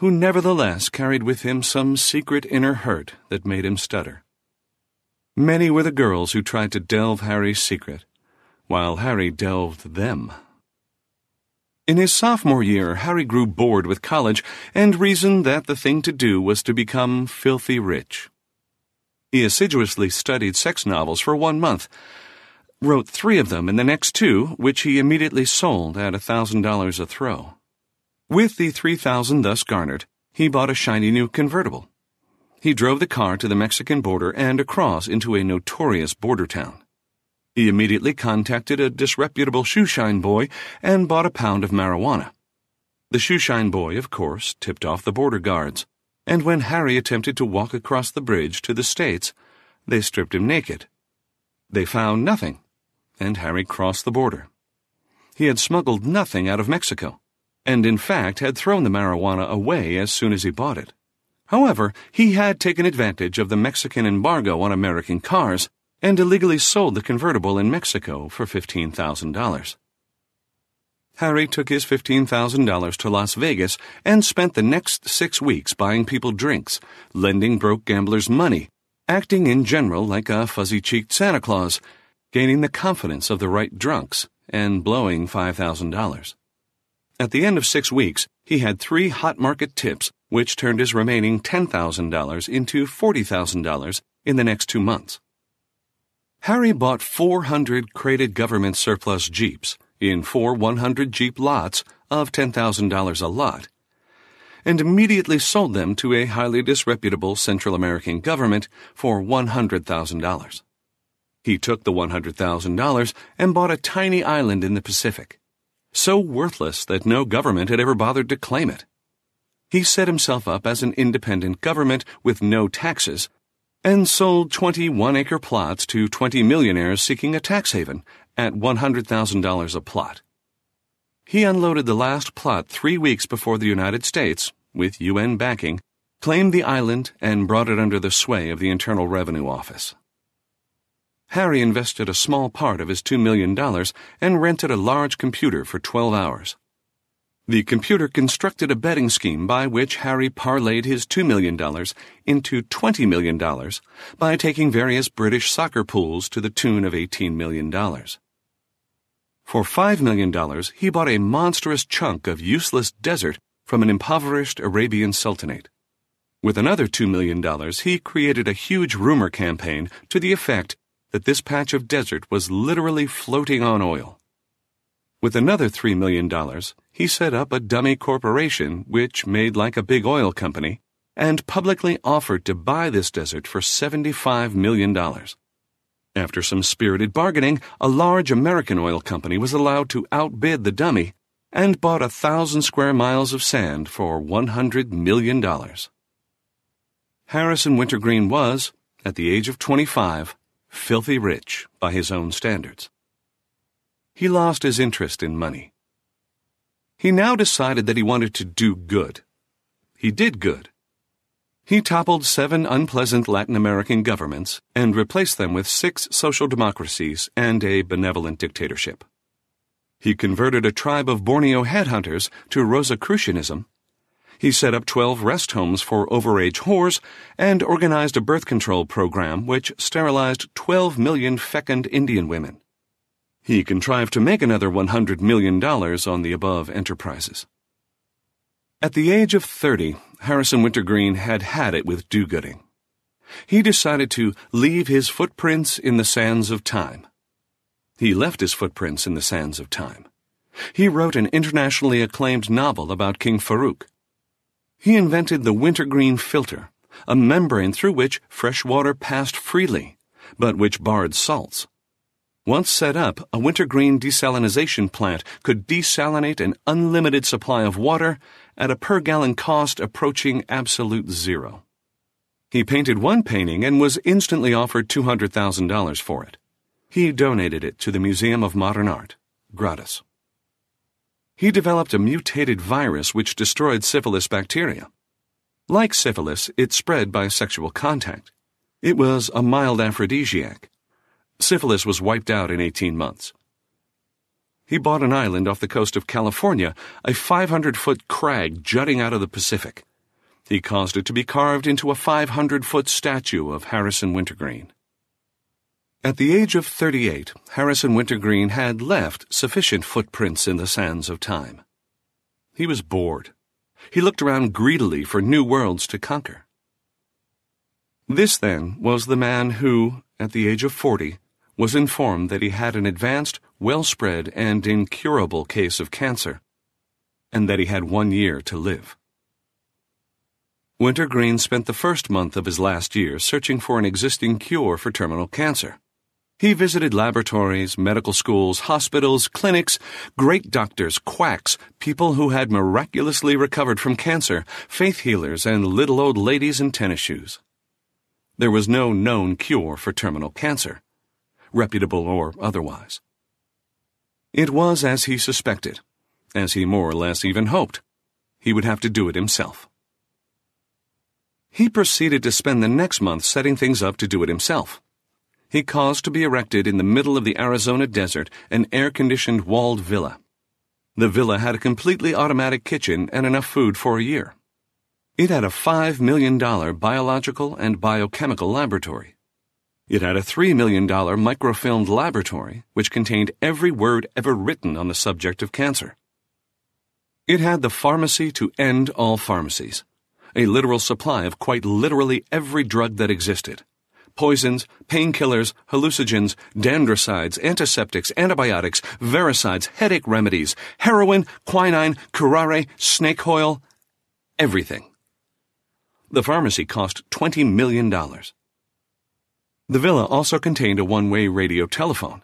who nevertheless carried with him some secret inner hurt that made him stutter. Many were the girls who tried to delve Harry's secret, while Harry delved them. In his sophomore year, Harry grew bored with college and reasoned that the thing to do was to become filthy rich. He assiduously studied sex novels for one month, wrote three of them in the next two, which he immediately sold at a thousand dollars a throw. With the three thousand thus garnered, he bought a shiny new convertible. He drove the car to the Mexican border and across into a notorious border town. He immediately contacted a disreputable shoeshine boy and bought a pound of marijuana. The shoeshine boy, of course, tipped off the border guards, and when Harry attempted to walk across the bridge to the States, they stripped him naked. They found nothing and Harry crossed the border. He had smuggled nothing out of Mexico, and in fact had thrown the marijuana away as soon as he bought it. However, he had taken advantage of the Mexican embargo on American cars and illegally sold the convertible in Mexico for $15,000. Harry took his $15,000 to Las Vegas and spent the next six weeks buying people drinks, lending broke gamblers money, acting in general like a fuzzy cheeked Santa Claus, gaining the confidence of the right drunks, and blowing $5,000. At the end of six weeks, he had three hot market tips, which turned his remaining $10,000 into $40,000 in the next two months. Harry bought 400 crated government surplus Jeeps in four 100 Jeep lots of $10,000 a lot, and immediately sold them to a highly disreputable Central American government for $100,000. He took the $100,000 and bought a tiny island in the Pacific, so worthless that no government had ever bothered to claim it. He set himself up as an independent government with no taxes and sold 21 acre plots to 20 millionaires seeking a tax haven at $100,000 a plot. He unloaded the last plot three weeks before the United States, with UN backing, claimed the island and brought it under the sway of the Internal Revenue Office. Harry invested a small part of his $2 million and rented a large computer for 12 hours. The computer constructed a betting scheme by which Harry parlayed his $2 million into $20 million by taking various British soccer pools to the tune of $18 million. For $5 million, he bought a monstrous chunk of useless desert from an impoverished Arabian sultanate. With another $2 million, he created a huge rumor campaign to the effect that this patch of desert was literally floating on oil. With another $3 million, he set up a dummy corporation which made like a big oil company and publicly offered to buy this desert for $75 million. After some spirited bargaining, a large American oil company was allowed to outbid the dummy and bought a thousand square miles of sand for $100 million. Harrison Wintergreen was, at the age of 25, filthy rich by his own standards. He lost his interest in money. He now decided that he wanted to do good. He did good. He toppled seven unpleasant Latin American governments and replaced them with six social democracies and a benevolent dictatorship. He converted a tribe of Borneo headhunters to Rosicrucianism he set up 12 rest homes for overage whores and organized a birth control program which sterilized 12 million fecund Indian women. He contrived to make another $100 million on the above enterprises. At the age of 30, Harrison Wintergreen had had it with do gooding. He decided to leave his footprints in the sands of time. He left his footprints in the sands of time. He wrote an internationally acclaimed novel about King Farouk. He invented the wintergreen filter, a membrane through which fresh water passed freely, but which barred salts. Once set up, a wintergreen desalination plant could desalinate an unlimited supply of water at a per gallon cost approaching absolute zero. He painted one painting and was instantly offered $200,000 for it. He donated it to the Museum of Modern Art, gratis he developed a mutated virus which destroyed syphilis bacteria. Like syphilis, it spread by sexual contact. It was a mild aphrodisiac. Syphilis was wiped out in 18 months. He bought an island off the coast of California, a 500 foot crag jutting out of the Pacific, He caused it to be carved into a 500 foot statue of Harrison Wintergreen. At the age of 38, Harrison Wintergreen had left sufficient footprints in the sands of time. He was bored. He looked around greedily for new worlds to conquer. This, then, was the man who, at the age of 40, was informed that he had an advanced, well spread, and incurable case of cancer, and that he had one year to live. Wintergreen spent the first month of his last year searching for an existing cure for terminal cancer. He visited laboratories, medical schools, hospitals, clinics, great doctors, quacks, people who had miraculously recovered from cancer, faith healers, and little old ladies in tennis shoes. There was no known cure for terminal cancer, reputable or otherwise. It was as he suspected, as he more or less even hoped. He would have to do it himself. He proceeded to spend the next month setting things up to do it himself. He caused to be erected in the middle of the Arizona desert an air conditioned walled villa. The villa had a completely automatic kitchen and enough food for a year. It had a $5 million biological and biochemical laboratory. It had a $3 million microfilmed laboratory which contained every word ever written on the subject of cancer. It had the pharmacy to end all pharmacies a literal supply of quite literally every drug that existed poisons, painkillers, hallucinogens, dendricides, antiseptics, antibiotics, viricides, headache remedies, heroin, quinine, curare, snake oil, everything. The pharmacy cost $20 million. The villa also contained a one way radio telephone,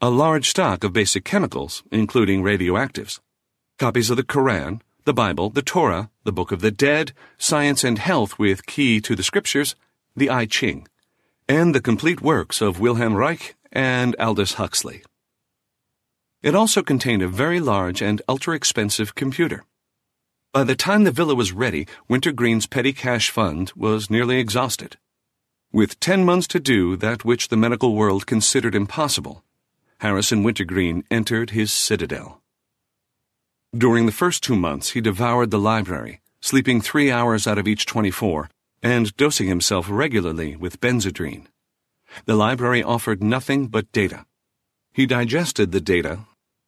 a large stock of basic chemicals, including radioactives, copies of the Koran, the Bible, the Torah, the Book of the Dead, Science and Health with Key to the Scriptures, the I Ching, and the complete works of Wilhelm Reich and Aldous Huxley. It also contained a very large and ultra expensive computer. By the time the villa was ready, Wintergreen's petty cash fund was nearly exhausted. With ten months to do that which the medical world considered impossible, Harrison Wintergreen entered his citadel. During the first two months, he devoured the library, sleeping three hours out of each 24, and dosing himself regularly with benzedrine. The library offered nothing but data. He digested the data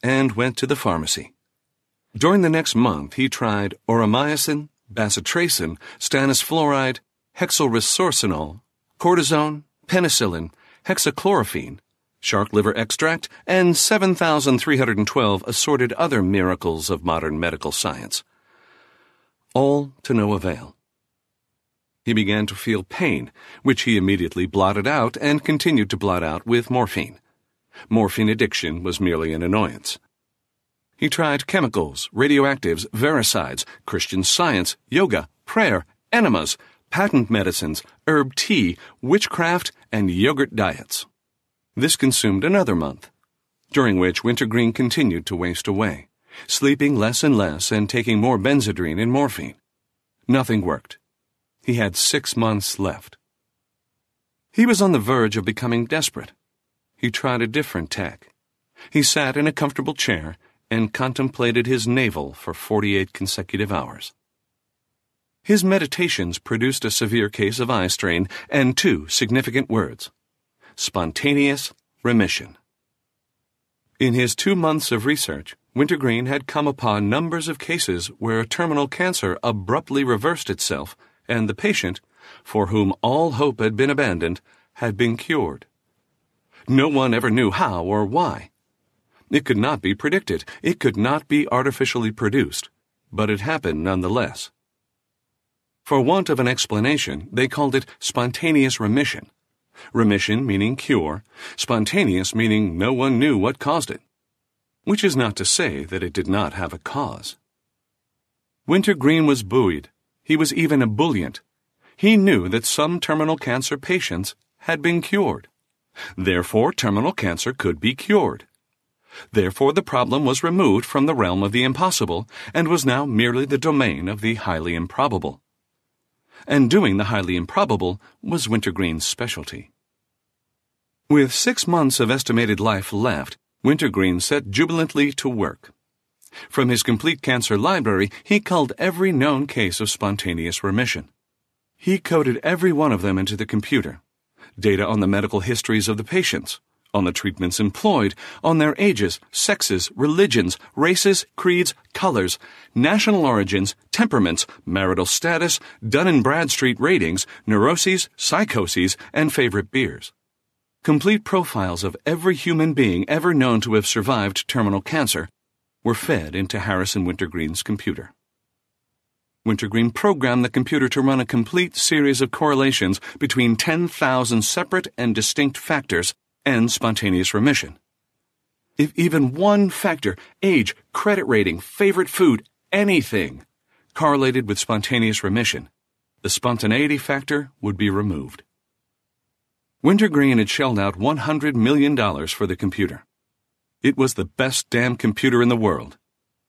and went to the pharmacy. During the next month, he tried aureomycin, bacitracin, stannous fluoride, hexylresorcinol, cortisone, penicillin, hexachlorophene, shark liver extract, and 7,312 assorted other miracles of modern medical science. All to no avail. He began to feel pain, which he immediately blotted out and continued to blot out with morphine. Morphine addiction was merely an annoyance. He tried chemicals, radioactives, viricides, Christian science, yoga, prayer, enemas, patent medicines, herb tea, witchcraft, and yogurt diets. This consumed another month, during which Wintergreen continued to waste away, sleeping less and less and taking more benzedrine and morphine. Nothing worked. He had six months left. He was on the verge of becoming desperate. He tried a different tack. He sat in a comfortable chair and contemplated his navel for 48 consecutive hours. His meditations produced a severe case of eye strain and two significant words spontaneous remission. In his two months of research, Wintergreen had come upon numbers of cases where a terminal cancer abruptly reversed itself and the patient, for whom all hope had been abandoned, had been cured. No one ever knew how or why. It could not be predicted, it could not be artificially produced, but it happened nonetheless. For want of an explanation, they called it spontaneous remission remission meaning cure, spontaneous meaning no one knew what caused it. Which is not to say that it did not have a cause. Wintergreen was buoyed. He was even ebullient. He knew that some terminal cancer patients had been cured. Therefore, terminal cancer could be cured. Therefore, the problem was removed from the realm of the impossible and was now merely the domain of the highly improbable and doing the highly improbable was Wintergreen's specialty. With six months of estimated life left, Wintergreen set jubilantly to work. From his complete cancer library, he culled every known case of spontaneous remission. He coded every one of them into the computer. Data on the medical histories of the patients, on the treatments employed, on their ages, sexes, religions, races, creeds, colors, national origins, temperaments, marital status, Dun & Bradstreet ratings, neuroses, psychoses, and favorite beers. Complete profiles of every human being ever known to have survived terminal cancer were fed into Harrison Wintergreen's computer. Wintergreen programmed the computer to run a complete series of correlations between 10,000 separate and distinct factors and spontaneous remission. If even one factor, age, credit rating, favorite food, anything, correlated with spontaneous remission, the spontaneity factor would be removed. Wintergreen had shelled out $100 million for the computer. It was the best damn computer in the world.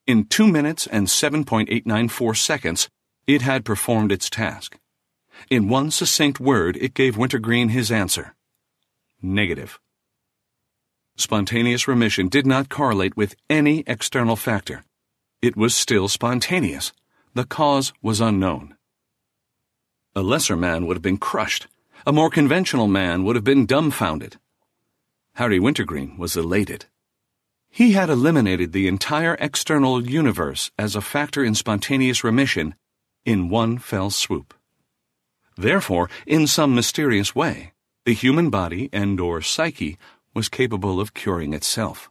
In 2 minutes and 7.894 seconds, it had performed its task. In one succinct word, it gave Wintergreen his answer. Negative. Spontaneous remission did not correlate with any external factor. It was still spontaneous. The cause was unknown. A lesser man would have been crushed. A more conventional man would have been dumbfounded. Harry Wintergreen was elated. He had eliminated the entire external universe as a factor in spontaneous remission in one fell swoop. Therefore, in some mysterious way, the human body and or psyche was capable of curing itself.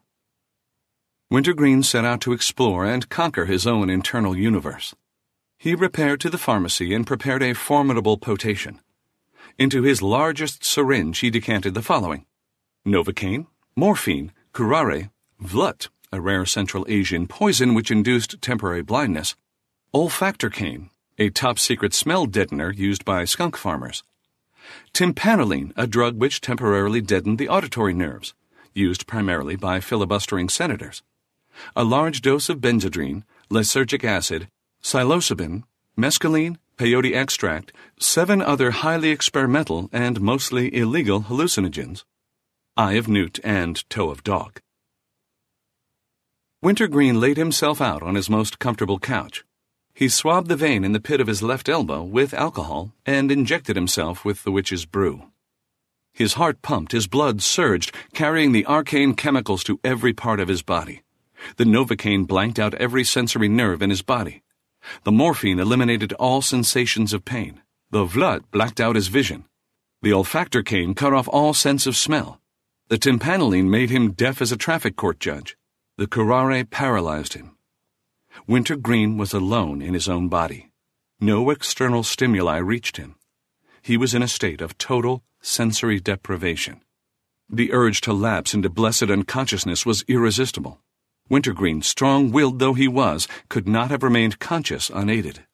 Wintergreen set out to explore and conquer his own internal universe. He repaired to the pharmacy and prepared a formidable potation. Into his largest syringe he decanted the following Novocaine, morphine, curare, vlut, a rare Central Asian poison which induced temporary blindness, olfactorcaine, a top secret smell deadener used by skunk farmers, Tympanoline, a drug which temporarily deadened the auditory nerves, used primarily by filibustering senators. A large dose of benzedrine, lysergic acid, psilocybin, mescaline, peyote extract, seven other highly experimental and mostly illegal hallucinogens, eye of newt and toe of dog. Wintergreen laid himself out on his most comfortable couch. He swabbed the vein in the pit of his left elbow with alcohol and injected himself with the witch's brew. His heart pumped, his blood surged, carrying the arcane chemicals to every part of his body. The Novocaine blanked out every sensory nerve in his body. The morphine eliminated all sensations of pain. The vlut blacked out his vision. The olfactorcaine cut off all sense of smell. The tympanoline made him deaf as a traffic court judge. The curare paralyzed him. Wintergreen was alone in his own body. No external stimuli reached him. He was in a state of total sensory deprivation. The urge to lapse into blessed unconsciousness was irresistible. Wintergreen, strong willed though he was, could not have remained conscious unaided.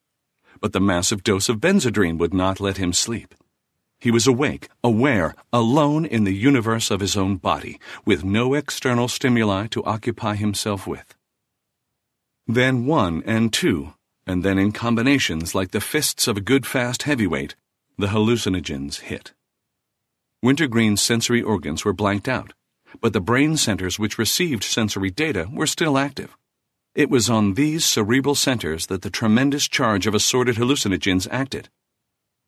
But the massive dose of benzedrine would not let him sleep. He was awake, aware, alone in the universe of his own body, with no external stimuli to occupy himself with then one and two, and then in combinations like the fists of a good fast heavyweight, the hallucinogens hit. Wintergreen's sensory organs were blanked out, but the brain centers which received sensory data were still active. It was on these cerebral centers that the tremendous charge of assorted hallucinogens acted.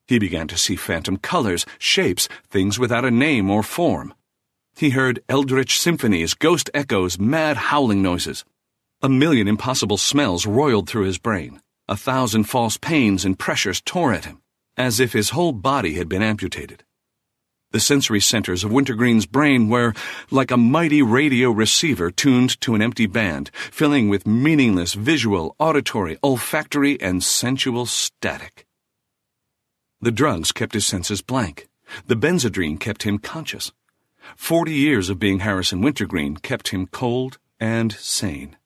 He began to see phantom colors, shapes, things without a name or form. He heard eldritch symphonies, ghost echoes, mad howling noises. A million impossible smells roiled through his brain. A thousand false pains and pressures tore at him, as if his whole body had been amputated. The sensory centers of Wintergreen's brain were like a mighty radio receiver tuned to an empty band, filling with meaningless visual, auditory, olfactory, and sensual static. The drugs kept his senses blank. The benzedrine kept him conscious. Forty years of being Harrison Wintergreen kept him cold and sane.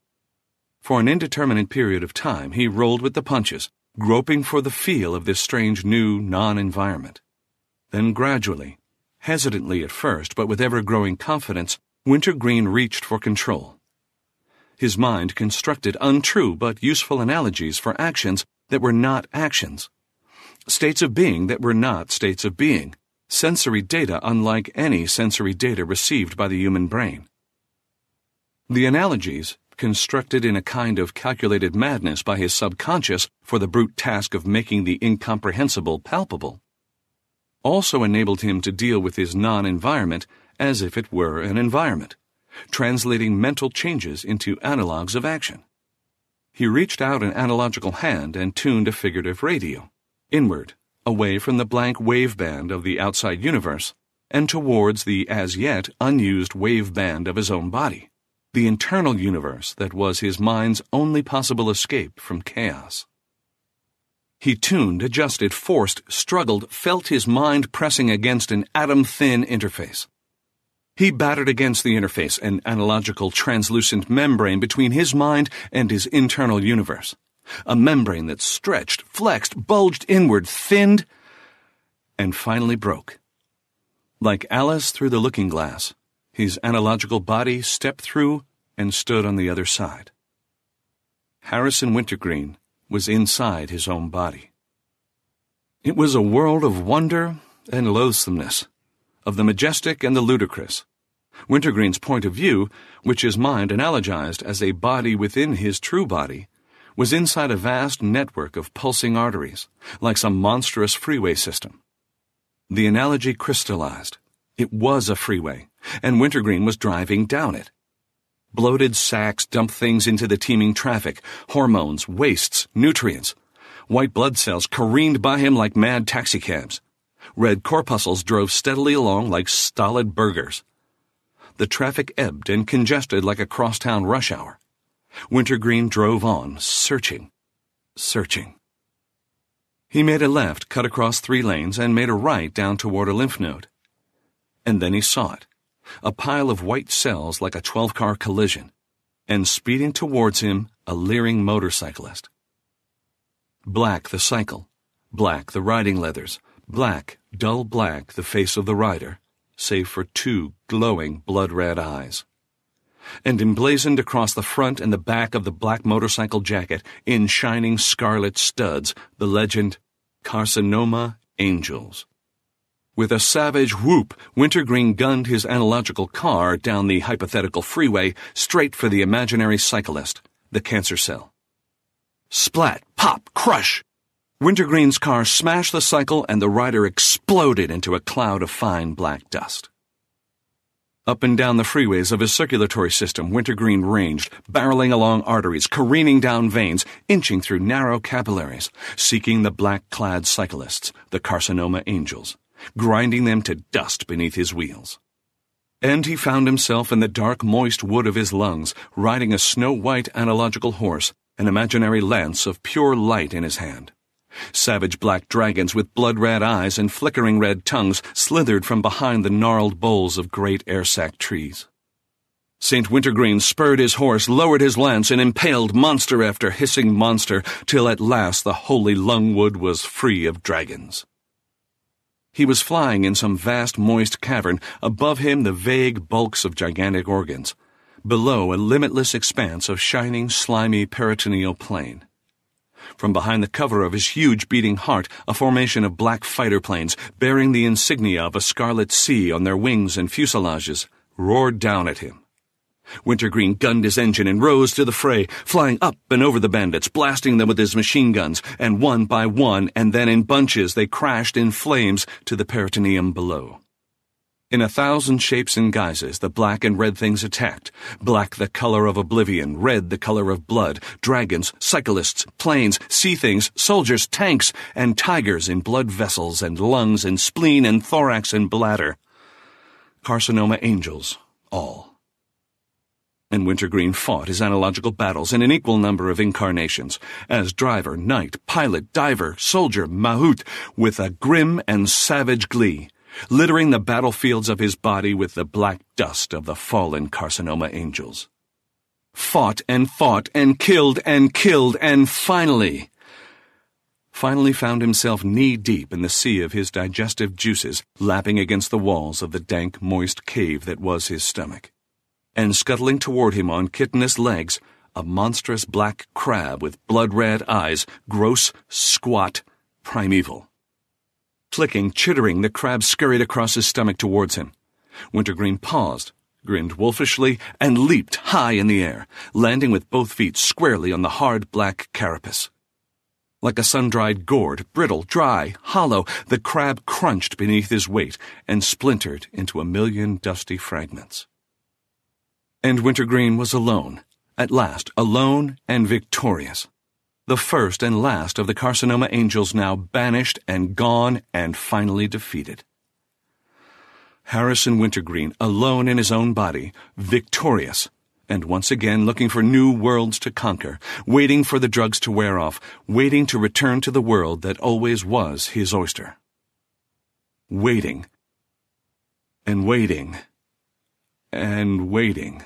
For an indeterminate period of time, he rolled with the punches, groping for the feel of this strange new non environment. Then gradually, hesitantly at first, but with ever growing confidence, Wintergreen reached for control. His mind constructed untrue but useful analogies for actions that were not actions, states of being that were not states of being, sensory data unlike any sensory data received by the human brain. The analogies constructed in a kind of calculated madness by his subconscious for the brute task of making the incomprehensible palpable, also enabled him to deal with his non environment as if it were an environment, translating mental changes into analogues of action. He reached out an analogical hand and tuned a figurative radio, inward, away from the blank waveband of the outside universe, and towards the as yet unused waveband of his own body, the internal universe that was his mind's only possible escape from chaos. He tuned, adjusted, forced, struggled, felt his mind pressing against an atom thin interface. He battered against the interface, an analogical translucent membrane between his mind and his internal universe. A membrane that stretched, flexed, bulged inward, thinned, and finally broke. Like Alice through the looking glass, his analogical body stepped through and stood on the other side. Harrison Wintergreen was inside his own body. It was a world of wonder and loathsomeness of the majestic and the ludicrous. Wintergreen's point of view, which his mind analogized as a body within his true body, was inside a vast network of pulsing arteries, like some monstrous freeway system. The analogy crystallized. It was a freeway, and Wintergreen was driving down it. Bloated sacks dumped things into the teeming traffic hormones, wastes, nutrients. White blood cells careened by him like mad taxicabs. Red corpuscles drove steadily along like stolid burghers. The traffic ebbed and congested like a crosstown rush hour. Wintergreen drove on, searching, searching. He made a left, cut across three lanes, and made a right down toward a lymph node. And then he saw it a pile of white cells like a 12 car collision, and speeding towards him, a leering motorcyclist. Black the cycle, black the riding leathers, black, dull black the face of the rider, save for two glowing blood red eyes. And emblazoned across the front and the back of the black motorcycle jacket, in shining scarlet studs, the legend Carcinoma Angels. With a savage whoop, Wintergreen gunned his analogical car down the hypothetical freeway straight for the imaginary cyclist, the cancer cell. Splat, pop, crush! Wintergreen's car smashed the cycle and the rider exploded into a cloud of fine black dust. Up and down the freeways of his circulatory system, Wintergreen ranged, barreling along arteries, careening down veins, inching through narrow capillaries, seeking the black clad cyclists, the carcinoma angels, grinding them to dust beneath his wheels. And he found himself in the dark, moist wood of his lungs, riding a snow white analogical horse, an imaginary lance of pure light in his hand. Savage black dragons with blood red eyes and flickering red tongues slithered from behind the gnarled boles of great airsac trees. St. Wintergreen spurred his horse, lowered his lance, and impaled monster after hissing monster, till at last the holy lungwood was free of dragons. He was flying in some vast moist cavern, above him the vague bulks of gigantic organs, below a limitless expanse of shining, slimy peritoneal plain. From behind the cover of his huge beating heart, a formation of black fighter planes, bearing the insignia of a scarlet C on their wings and fuselages, roared down at him. Wintergreen gunned his engine and rose to the fray, flying up and over the bandits, blasting them with his machine guns, and one by one, and then in bunches, they crashed in flames to the peritoneum below. In a thousand shapes and guises, the black and red things attacked. Black the color of oblivion, red the color of blood, dragons, cyclists, planes, sea things, soldiers, tanks, and tigers in blood vessels and lungs and spleen and thorax and bladder. Carcinoma angels, all. And Wintergreen fought his analogical battles in an equal number of incarnations, as driver, knight, pilot, diver, soldier, mahout, with a grim and savage glee littering the battlefields of his body with the black dust of the fallen carcinoma angels. Fought and fought and killed and killed and finally, finally found himself knee deep in the sea of his digestive juices lapping against the walls of the dank, moist cave that was his stomach. And scuttling toward him on chitinous legs, a monstrous black crab with blood red eyes, gross, squat, primeval. Clicking, chittering, the crab scurried across his stomach towards him. Wintergreen paused, grinned wolfishly, and leaped high in the air, landing with both feet squarely on the hard black carapace. Like a sun-dried gourd, brittle, dry, hollow, the crab crunched beneath his weight and splintered into a million dusty fragments. And Wintergreen was alone, at last, alone and victorious. The first and last of the carcinoma angels now banished and gone and finally defeated. Harrison Wintergreen, alone in his own body, victorious, and once again looking for new worlds to conquer, waiting for the drugs to wear off, waiting to return to the world that always was his oyster. Waiting. And waiting. And waiting.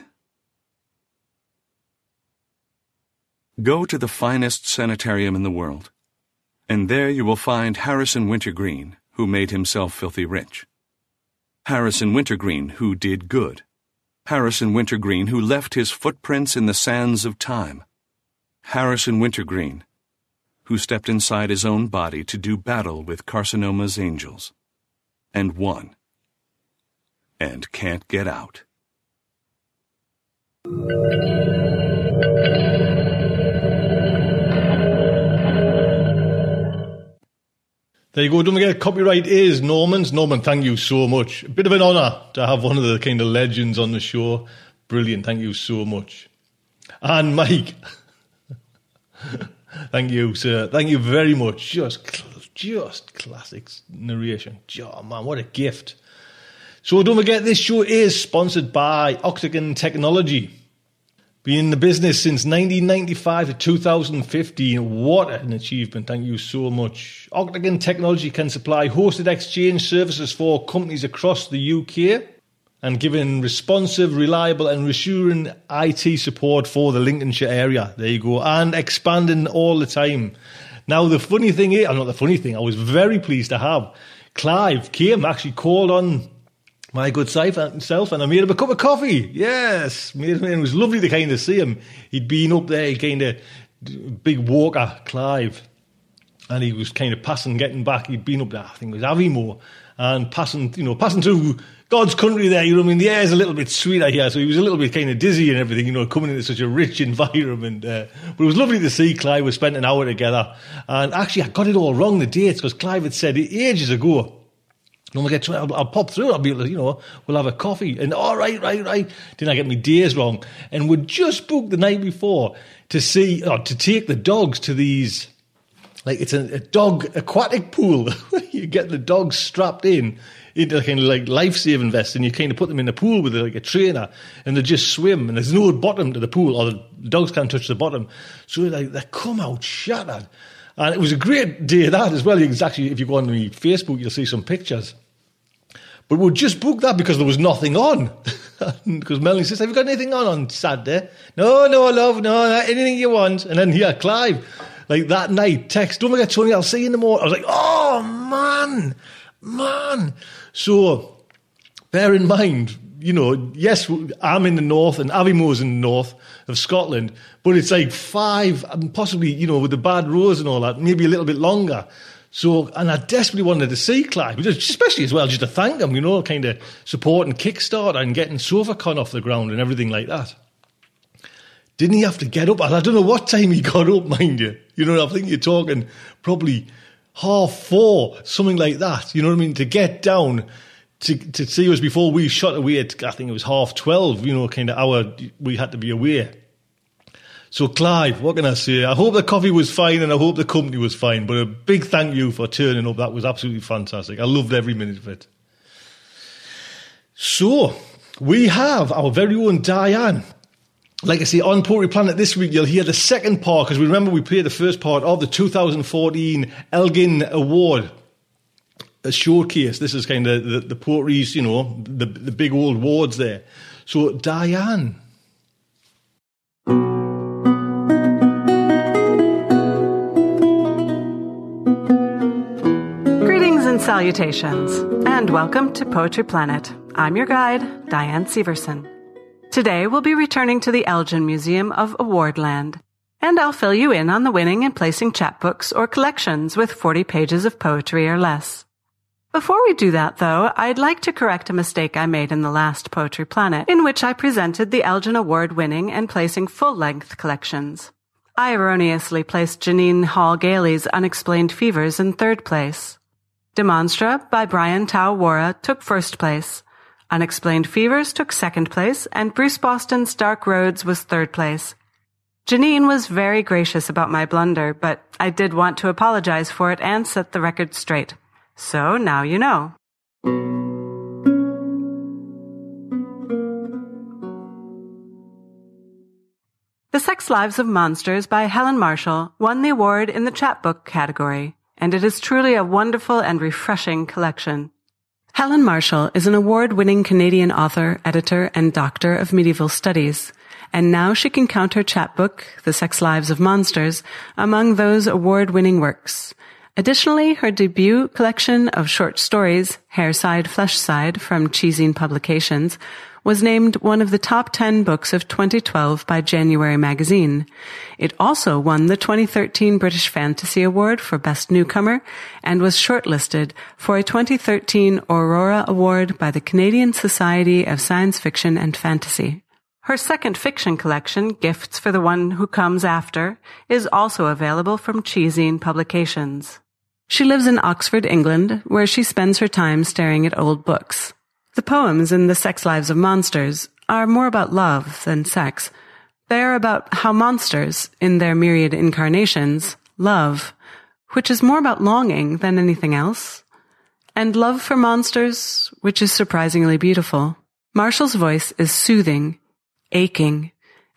Go to the finest sanitarium in the world, and there you will find Harrison Wintergreen, who made himself filthy rich. Harrison Wintergreen, who did good. Harrison Wintergreen, who left his footprints in the sands of time. Harrison Wintergreen, who stepped inside his own body to do battle with carcinoma's angels. And won. And can't get out.
There you go. Don't forget, copyright is Norman's. Norman, thank you so much. A bit of an honour to have one of the kind of legends on the show. Brilliant. Thank you so much. And Mike, thank you, sir. Thank you very much. Just, just classic narration. Oh, man, what a gift. So don't forget, this show is sponsored by Octagon Technology. Been in the business since 1995 to 2015. What an achievement. Thank you so much. Octagon Technology can supply hosted exchange services for companies across the UK and giving responsive, reliable, and reassuring IT support for the Lincolnshire area. There you go. And expanding all the time. Now, the funny thing is, I'm uh, not the funny thing, I was very pleased to have Clive came, actually called on my good self, and I made him a cup of coffee. Yes, made him, it was lovely to kind of see him. He'd been up there, he kind of big walker, Clive, and he was kind of passing, getting back. He'd been up there, I think it was Aviemore, and passing, you know, passing through God's country there. You know, I mean, the air's a little bit sweeter here, so he was a little bit kind of dizzy and everything. You know, coming into such a rich environment. Uh, but it was lovely to see Clive. We spent an hour together, and actually, I got it all wrong the dates because Clive had said it ages ago when we get I'll, I'll, pop through. I'll be, you know, we'll have a coffee. And all right, right, right. Didn't I get my days wrong? And we'd just booked the night before to see, or to take the dogs to these, like it's a, a dog aquatic pool. you get the dogs strapped in into of like life saving vests, and you kind of put them in the pool with like a trainer, and they just swim, and there's no bottom to the pool, or the dogs can't touch the bottom. So like they come out shattered. And it was a great day that as well. Actually, if you go on the Facebook, you'll see some pictures. But we'll just book that because there was nothing on. because Melanie says, Have you got anything on on Saturday? No, no, love, no, anything you want. And then, yeah, Clive, like that night, text, Don't forget, Tony, I'll see you in the morning. I was like, Oh, man, man. So bear in mind, you know, yes, I'm in the north and Aviemore's in the north of Scotland, but it's like five, and possibly, you know, with the bad roads and all that, maybe a little bit longer. So, and I desperately wanted to see Clive, especially as well, just to thank him, you know, kind of supporting Kickstarter and getting SofaCon off the ground and everything like that. Didn't he have to get up? I don't know what time he got up, mind you. You know, I think you're talking probably half four, something like that. You know what I mean? To get down to to see us before we shot away at, I think it was half twelve. You know, kind of hour we had to be away. So, Clive, what can I say? I hope the coffee was fine and I hope the company was fine. But a big thank you for turning up. That was absolutely fantastic. I loved every minute of it. So, we have our very own Diane. Like I say, on Poetry Planet this week, you'll hear the second part because we remember we played the first part of the 2014 Elgin Award a showcase. This is kind of the, the you know, the, the big old wards there. So, Diane, Greetings and
salutations, and welcome to Poetry Planet. I'm your guide, Diane Severson. Today we'll be returning to the Elgin Museum of Awardland, and I'll fill you in on the winning and placing chapbooks or collections with 40 pages of poetry or less. Before we do that, though, I'd like to correct a mistake I made in the last Poetry Planet, in which I presented the Elgin Award winning and placing full length collections. I erroneously placed Jeannine Hall Gailey's Unexplained Fevers in third place. Demonstra by Bryan Thao Worra took first place. Unexplained Fevers took second place, and Bruce Boston's Dark Roads was third place. Jeannine was very gracious about my blunder, but I did want to apologize for it and set the record straight. So now you know. The Sex Lives of Monsters by Helen Marshall won the award in the chapbook category, and it is truly a wonderful and refreshing collection. Helen Marshall is an award-winning Canadian author, editor, and doctor of medieval studies, and now she can count her chapbook, The Sex Lives of Monsters, among those award-winning works. Additionally, her debut collection of short stories, Hairside, Fleshside, from ChiZine Publications, was named one of the top 10 books of 2012 by January magazine. It also won the 2013 British Fantasy Award for Best Newcomer and was shortlisted for a 2013 Aurora Award by the Canadian Society of Science Fiction and Fantasy. Her second fiction collection, Gifts for the One Who Comes After, is also available from ChiZine Publications. She lives in Oxford, England, where she spends her time staring at old books. The poems in The Sex Lives of Monsters are more about love than sex. They are about how monsters, in their myriad incarnations, love, which is more about longing than anything else. And love for monsters, which is surprisingly beautiful. Marshall's voice is soothing, aching,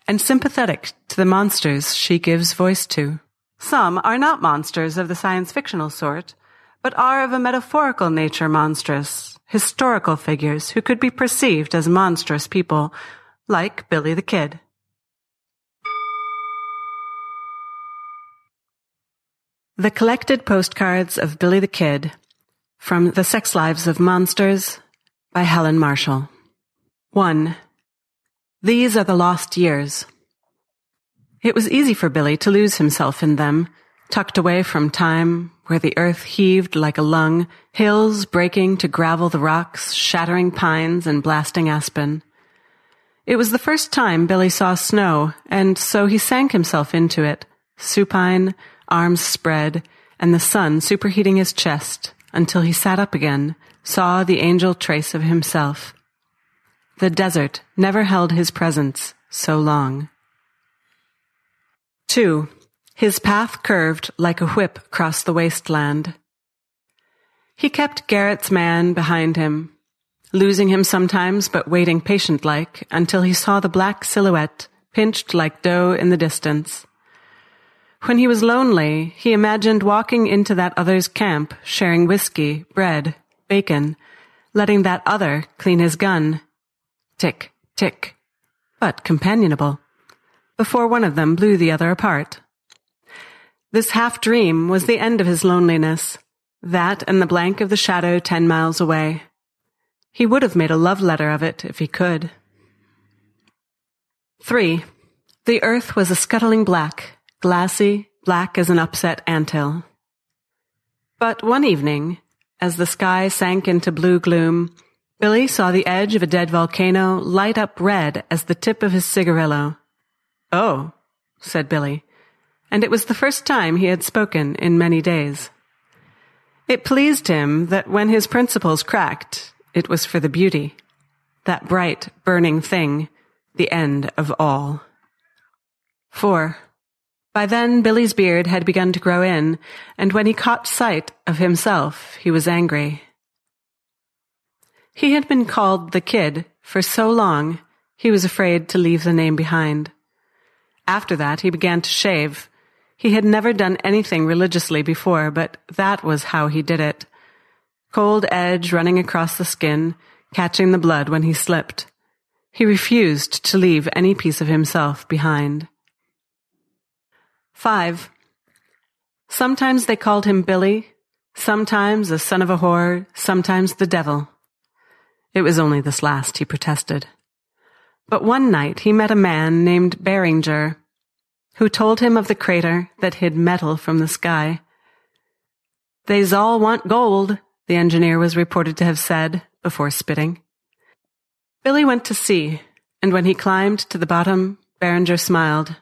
and sympathetic to the monsters she gives voice to. Some are not monsters of the science fictional sort, but are of a metaphorical nature monstrous, historical figures who could be perceived as monstrous people, like Billy the Kid. The Collected Postcards of Billy the Kid from The Sex Lives of Monsters by Helen Marshall. 1. These are the lost years. It was easy for Billy to lose himself in them, tucked away from time, where the earth heaved like a lung, hills breaking to gravel the rocks, shattering pines and blasting aspen. It was the first time Billy saw snow, and so he sank himself into it, supine, arms spread, and the sun superheating his chest, until he sat up again, saw the angel trace of himself. The desert never held his presence so long. 2. His path curved like a whip across the wasteland. He kept Garrett's man behind him, losing him sometimes but waiting patient-like until he saw the black silhouette pinched like dough in the distance. When he was lonely, he imagined walking into that other's camp, sharing whiskey, bread, bacon, letting that other clean his gun. Tick, tick, but companionable before one of them blew the other apart. This half dream was the end of his loneliness, that and the blank of the shadow ten miles away. He would have made a love letter of it if he could. 3. The earth was a scuttling black, glassy, black as an upset anthill. But one evening, as the sky sank into blue gloom, Billy saw the edge of a dead volcano light up red as the tip of his cigarillo. Oh, said Billy, and it was the first time he had spoken in many days. It pleased him that when his principles cracked, it was for the beauty, that bright, burning thing, the end of all. 4. By then Billy's beard had begun to grow in, and when he caught sight of himself, he was angry. He had been called the kid for so long, he was afraid to leave the name behind. After that, he began to shave. He had never done anything religiously before, but that was how he did it. Cold edge running across the skin, catching the blood when he slipped. He refused to leave any piece of himself behind. 5. Sometimes they called him Billy, sometimes a son of a whore, sometimes the devil. It was only this last, he protested. But one night he met a man named Barringer, who told him of the crater that hid metal from the sky. They's all want gold, the engineer was reported to have said before spitting. Billy went to see, and when he climbed to the bottom, Barringer smiled.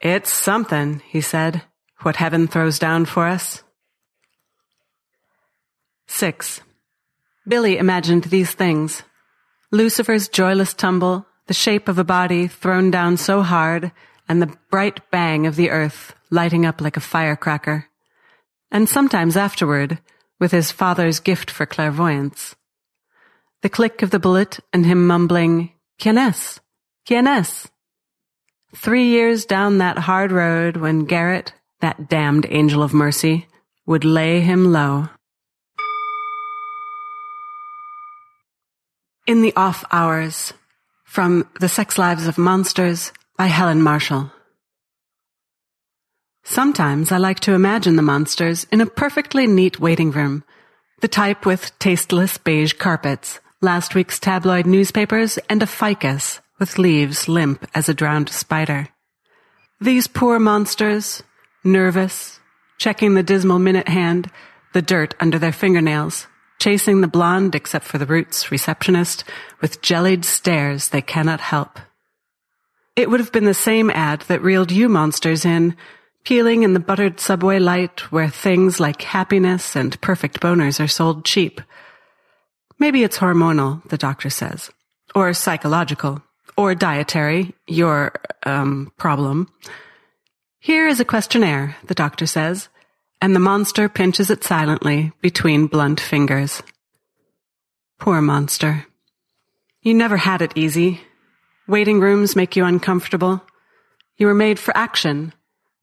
It's something, he said, what heaven throws down for us. 6. Billy imagined these things. Lucifer's joyless tumble, the shape of a body thrown down so hard, and the bright bang of the earth lighting up like a firecracker. And sometimes afterward, with his father's gift for clairvoyance. The click of the bullet and him mumbling, Quien es? Quien es? Three years down that hard road when Garrett, that damned angel of mercy, would lay him low. In the Off Hours, from The Sex Lives of Monsters by Helen Marshall. Sometimes I like to imagine the monsters in a perfectly neat waiting room, the type with tasteless beige carpets, last week's tabloid newspapers, and a ficus with leaves limp as a drowned spider. These poor monsters, nervous, checking the dismal minute hand, the dirt under their fingernails, chasing the blonde, except for the roots, receptionist, with jellied stares they cannot help. It would have been the same ad that reeled you monsters in, peeling in the buttered subway light where things like happiness and perfect boners are sold cheap. Maybe it's hormonal, the doctor says, or psychological, or dietary, your, um, problem. Here is a questionnaire, the doctor says, and the monster pinches it silently between blunt fingers. Poor monster. You never had it easy. Waiting rooms make you uncomfortable. You were made for action.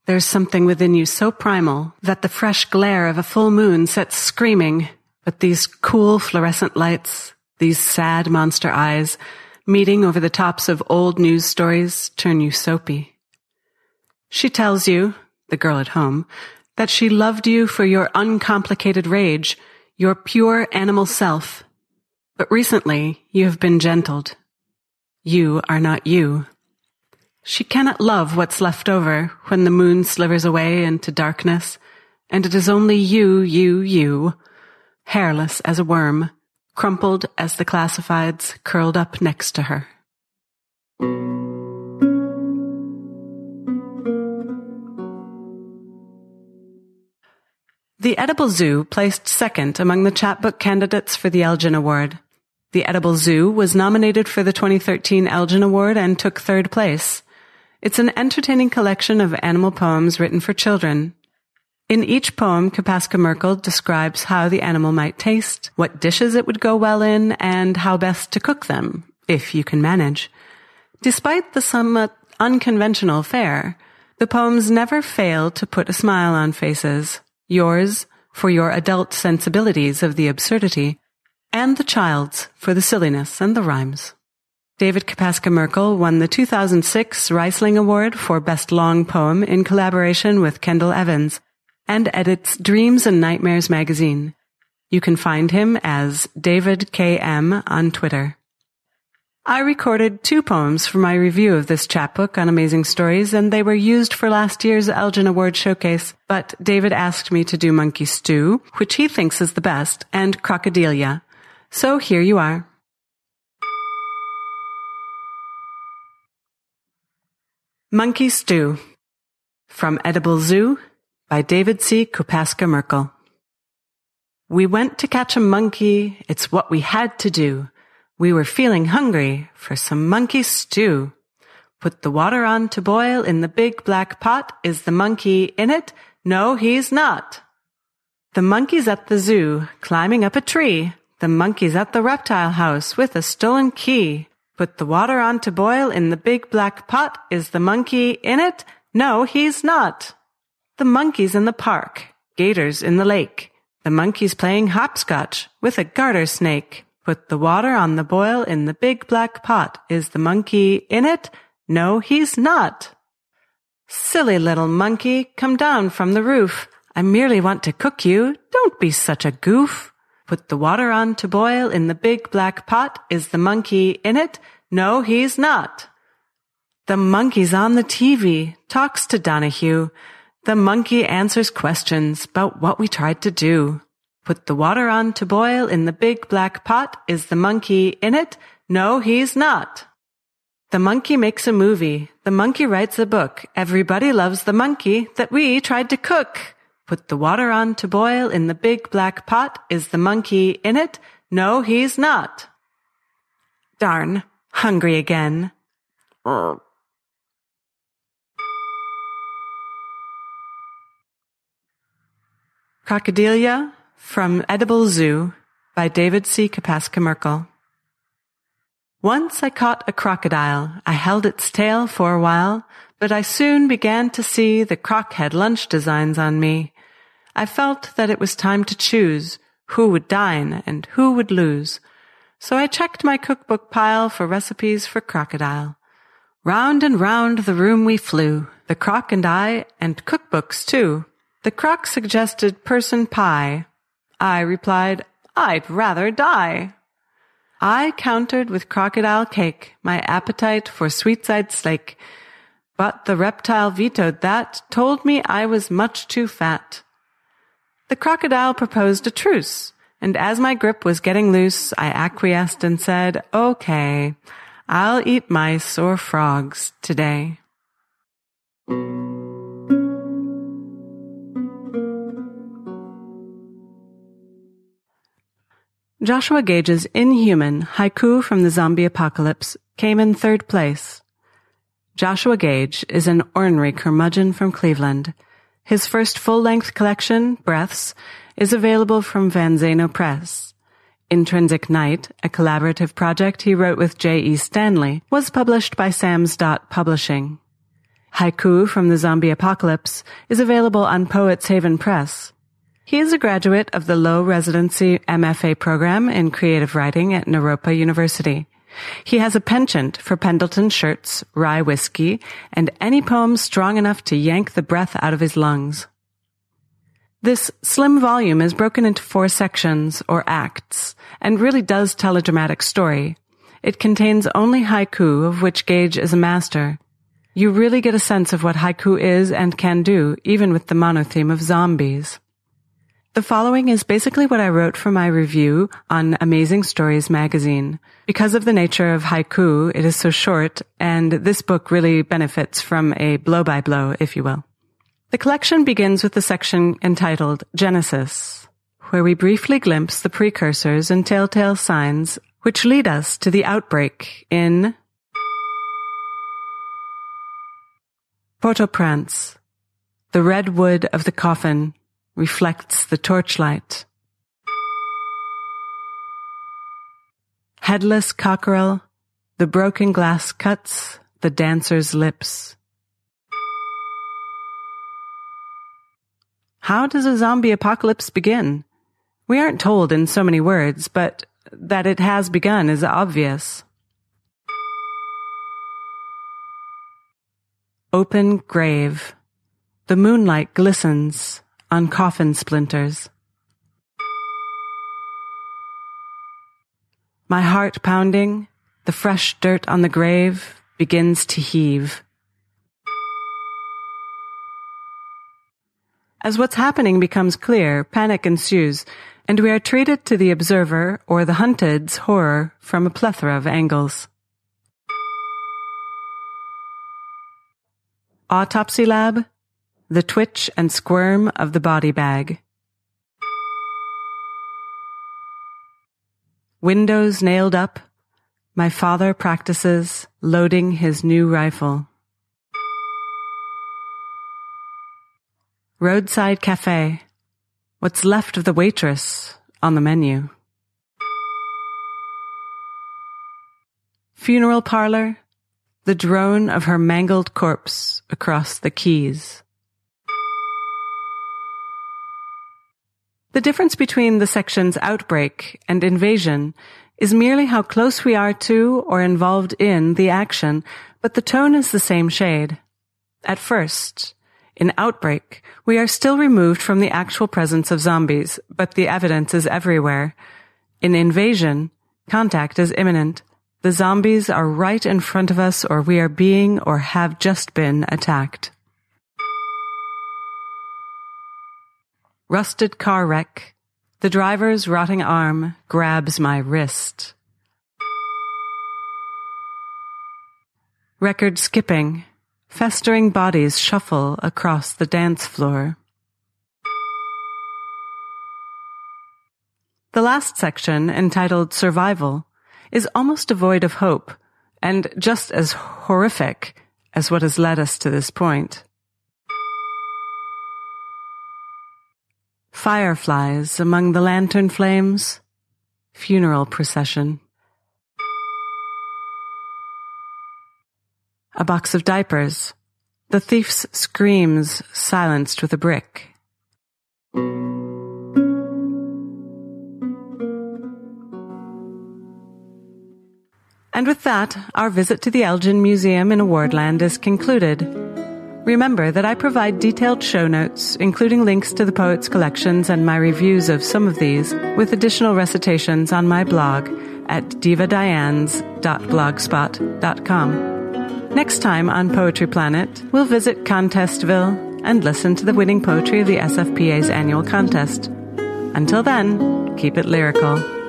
There's something within you so primal that the fresh glare of a full moon sets screaming, but these cool fluorescent lights, these sad monster eyes, meeting over the tops of old news stories turn you soapy. She tells you, the girl at home, that she loved you for your uncomplicated rage, your pure animal self. But recently you have been gentled. You are not you. She cannot love what's left over when the moon slivers away into darkness, and it is only you, you, you, hairless as a worm, crumpled as the classifieds curled up next to her. The Edible Zoo placed second among the chapbook candidates for the Elgin Award. The Edible Zoo was nominated for the 2013 Elgin Award and took third place. It's an entertaining collection of animal poems written for children. In each poem, Kopaska-Merkel describes how the animal might taste, what dishes it would go well in, and how best to cook them, if you can manage. Despite the somewhat unconventional fare, the poems never fail to put a smile on faces yours for your adult sensibilities of the absurdity, and the child's for the silliness and the rhymes. David Kopaska-Merkel won the 2006 Rhysling Award for Best Long Poem in collaboration with Kendall Evans and edits Dreams and Nightmares magazine. You can find him as David KM on Twitter. I recorded two poems for my review of this chapbook on Amazing Stories, and they were used for last year's Elgin Award showcase. But David asked me to do Monkey Stew, which he thinks is the best, and Crocodilia. So here you are. Monkey Stew from Edible Zoo by David C. Kopaska-Merkel. We went to catch a monkey. It's what we had to do. We were feeling hungry for some monkey stew. Put the water on to boil in the big black pot. Is the monkey in it? No, he's not. The monkey's at the zoo, climbing up a tree. The monkey's at the reptile house with a stolen key. Put the water on to boil in the big black pot. Is the monkey in it? No, he's not. The monkey's in the park. Gators in the lake. The monkey's playing hopscotch with a garter snake. Put the water on the boil in the big black pot. Is the monkey in it? No, he's not. Silly little monkey, come down from the roof. I merely want to cook you. Don't be such a goof. Put the water on to boil in the big black pot. Is the monkey in it? No, he's not. The monkey's on the TV, talks to Donahue. The monkey answers questions about what we tried to do. Put the water on to boil in the big black pot. Is the monkey in it? No, he's not. The monkey makes a movie. The monkey writes a book. Everybody loves the monkey that we tried to cook. Put the water on to boil in the big black pot. Is the monkey in it? No, he's not. Darn, hungry again. Crocodilia from Edible Zoo by David C. Kopaska-Merkel. Once I caught a crocodile. I held its tail for a while, but I soon began to see the croc had lunch designs on me. I felt that it was time to choose who would dine and who would lose. So I checked my cookbook pile for recipes for crocodile. Round and round the room we flew, the croc and I, and cookbooks too. The croc suggested person pie. I replied, I'd rather die. I countered with crocodile cake, my appetite for sweet-side steak. But the reptile vetoed that, told me I was much too fat. The crocodile proposed a truce, and as my grip was getting loose, I acquiesced and said, okay, I'll eat mice or frogs today. Joshua Gage's Inhuman Haiku from the Zombie Apocalypse came in third place. Joshua Gage is an ornery curmudgeon from Cleveland. His first full-length collection, Breaths, is available from VanZeno Press. Intrinsic Night, a collaborative project he wrote with J. E. Stanley, was published by Sam's Dot Publishing. Haiku from the Zombie Apocalypse is available on Poets Haven Press. He is a graduate of the Low Residency MFA program in creative writing at Naropa University. He has a penchant for Pendleton shirts, rye whiskey, and any poem strong enough to yank the breath out of his lungs. This slim volume is broken into four sections, or acts, and really does tell a dramatic story. It contains only haiku, of which Gage is a master. You really get a sense of what haiku is and can do, even with the monotheme of zombies. The following is basically what I wrote for my review on Amazing Stories magazine. Because of the nature of haiku, it is so short, and this book really benefits from a blow by blow, if you will. The collection begins with the section entitled Genesis, where we briefly glimpse the precursors and telltale signs which lead us to the outbreak in Port-au-Prince, the red wood of the coffin reflects the torchlight. Headless cockerel, the broken glass cuts the dancer's lips. How does a zombie apocalypse begin? We aren't told in so many words, but that it has begun is obvious. Open grave. The moonlight glistens on coffin splinters. My heart pounding, the fresh dirt on the grave begins to heave. As what's happening becomes clear, panic ensues, and we are treated to the observer or the hunted's horror from a plethora of angles. Autopsy lab, the twitch and squirm of the body bag. Windows nailed up, my father practices loading his new rifle. Roadside cafe, what's left of the waitress on the menu. Funeral parlor, the drone of her mangled corpse across the keys. The difference between the sections outbreak and invasion is merely how close we are to or involved in the action, but the tone is the same shade. At first, in outbreak, we are still removed from the actual presence of zombies, but the evidence is everywhere. In invasion, contact is imminent. The zombies are right in front of us or we are being or have just been attacked. Rusted car wreck, The driver's rotting arm grabs my wrist. Record skipping. Festering bodies shuffle across the dance floor. The last section, entitled Survival, is almost devoid of hope and just as horrific as what has led us to this point. Fireflies among the lantern flames. Funeral procession. A box of diapers. The thief's screams silenced with a brick. And with that, our visit to the Elgin Museum in Awardland is concluded. Remember that I provide detailed show notes, including links to the poets' collections and my reviews of some of these, with additional recitations on my blog at divadianes.blogspot.com. Next time on Poetry Planet, we'll visit Contestville and listen to the winning poetry of the SFPA's annual contest. Until then, keep it lyrical.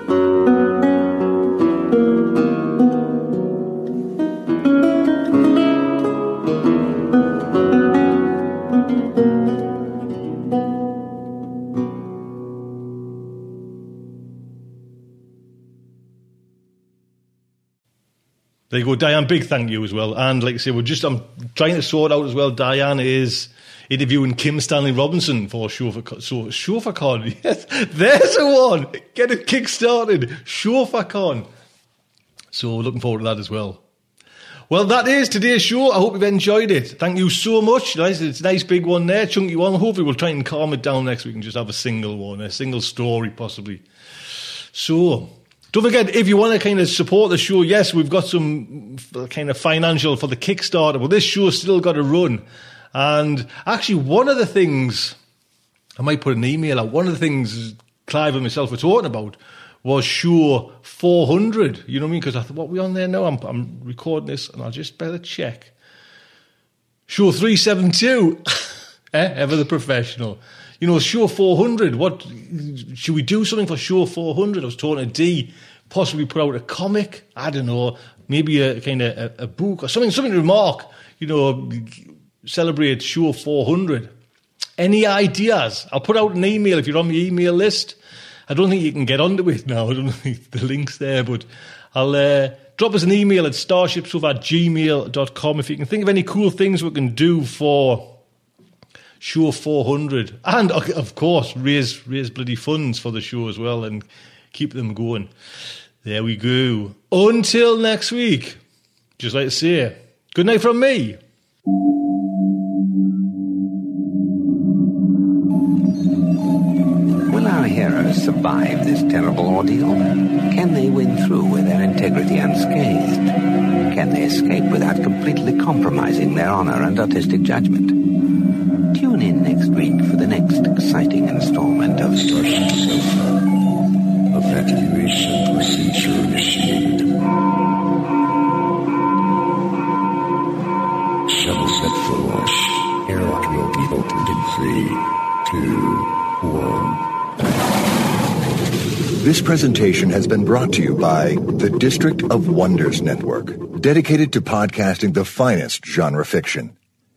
There you go, Diane. Big thank you as well. And like I say, we're just I'm trying to sort out as well. Diane is interviewing Kim Stanley Robinson for Sofa so SofaCon. Yes, there's a one. Get it kick started. SofaCon. So looking forward to that as well. Well, that is today's show. I hope you've enjoyed it. Thank you so much. Nice, it's a nice big one there, chunky one. Hopefully, we'll try and calm it down next week and just have a single one, a single story possibly. So, don't forget, if you want to kind of support the show, yes, we've got some kind of financial for the Kickstarter, but this show's still got to run. And actually, one of the things, I might put an email out, one of the things Clive and myself were talking about was show 400. You know what I mean? Because I thought, what we on there now? I'm, I'm recording this and I'll just better check. Show 372. eh? Ever the professional you know, show 400. What should we do something for show 400? I was talking to D, possibly put out a comic. I don't know, maybe a kind of a, a book or something, something to remark. You know, celebrate show 400. Any ideas? I'll put out an email if you're on the email list. I don't think you can get onto it now. I don't think the link's there, but I'll uh, drop us an email at starshipsofa at gmail.com if you can think of any cool things we can do for show 400 and of course raise raise bloody funds for the show as well and keep them going there we go until next week just like to say good night from me
Will our heroes survive this terrible ordeal? Can they win through with their integrity unscathed? Can they escape without completely compromising their honor and artistic judgment? Tune in next week for the next exciting installment of
Starship Sofa. Evacuation procedure initiated. Shuttle set for launch. Airlock will be opened in three, two, one.
This presentation has been brought to you by the District of Wonders Network, dedicated to podcasting the finest genre fiction.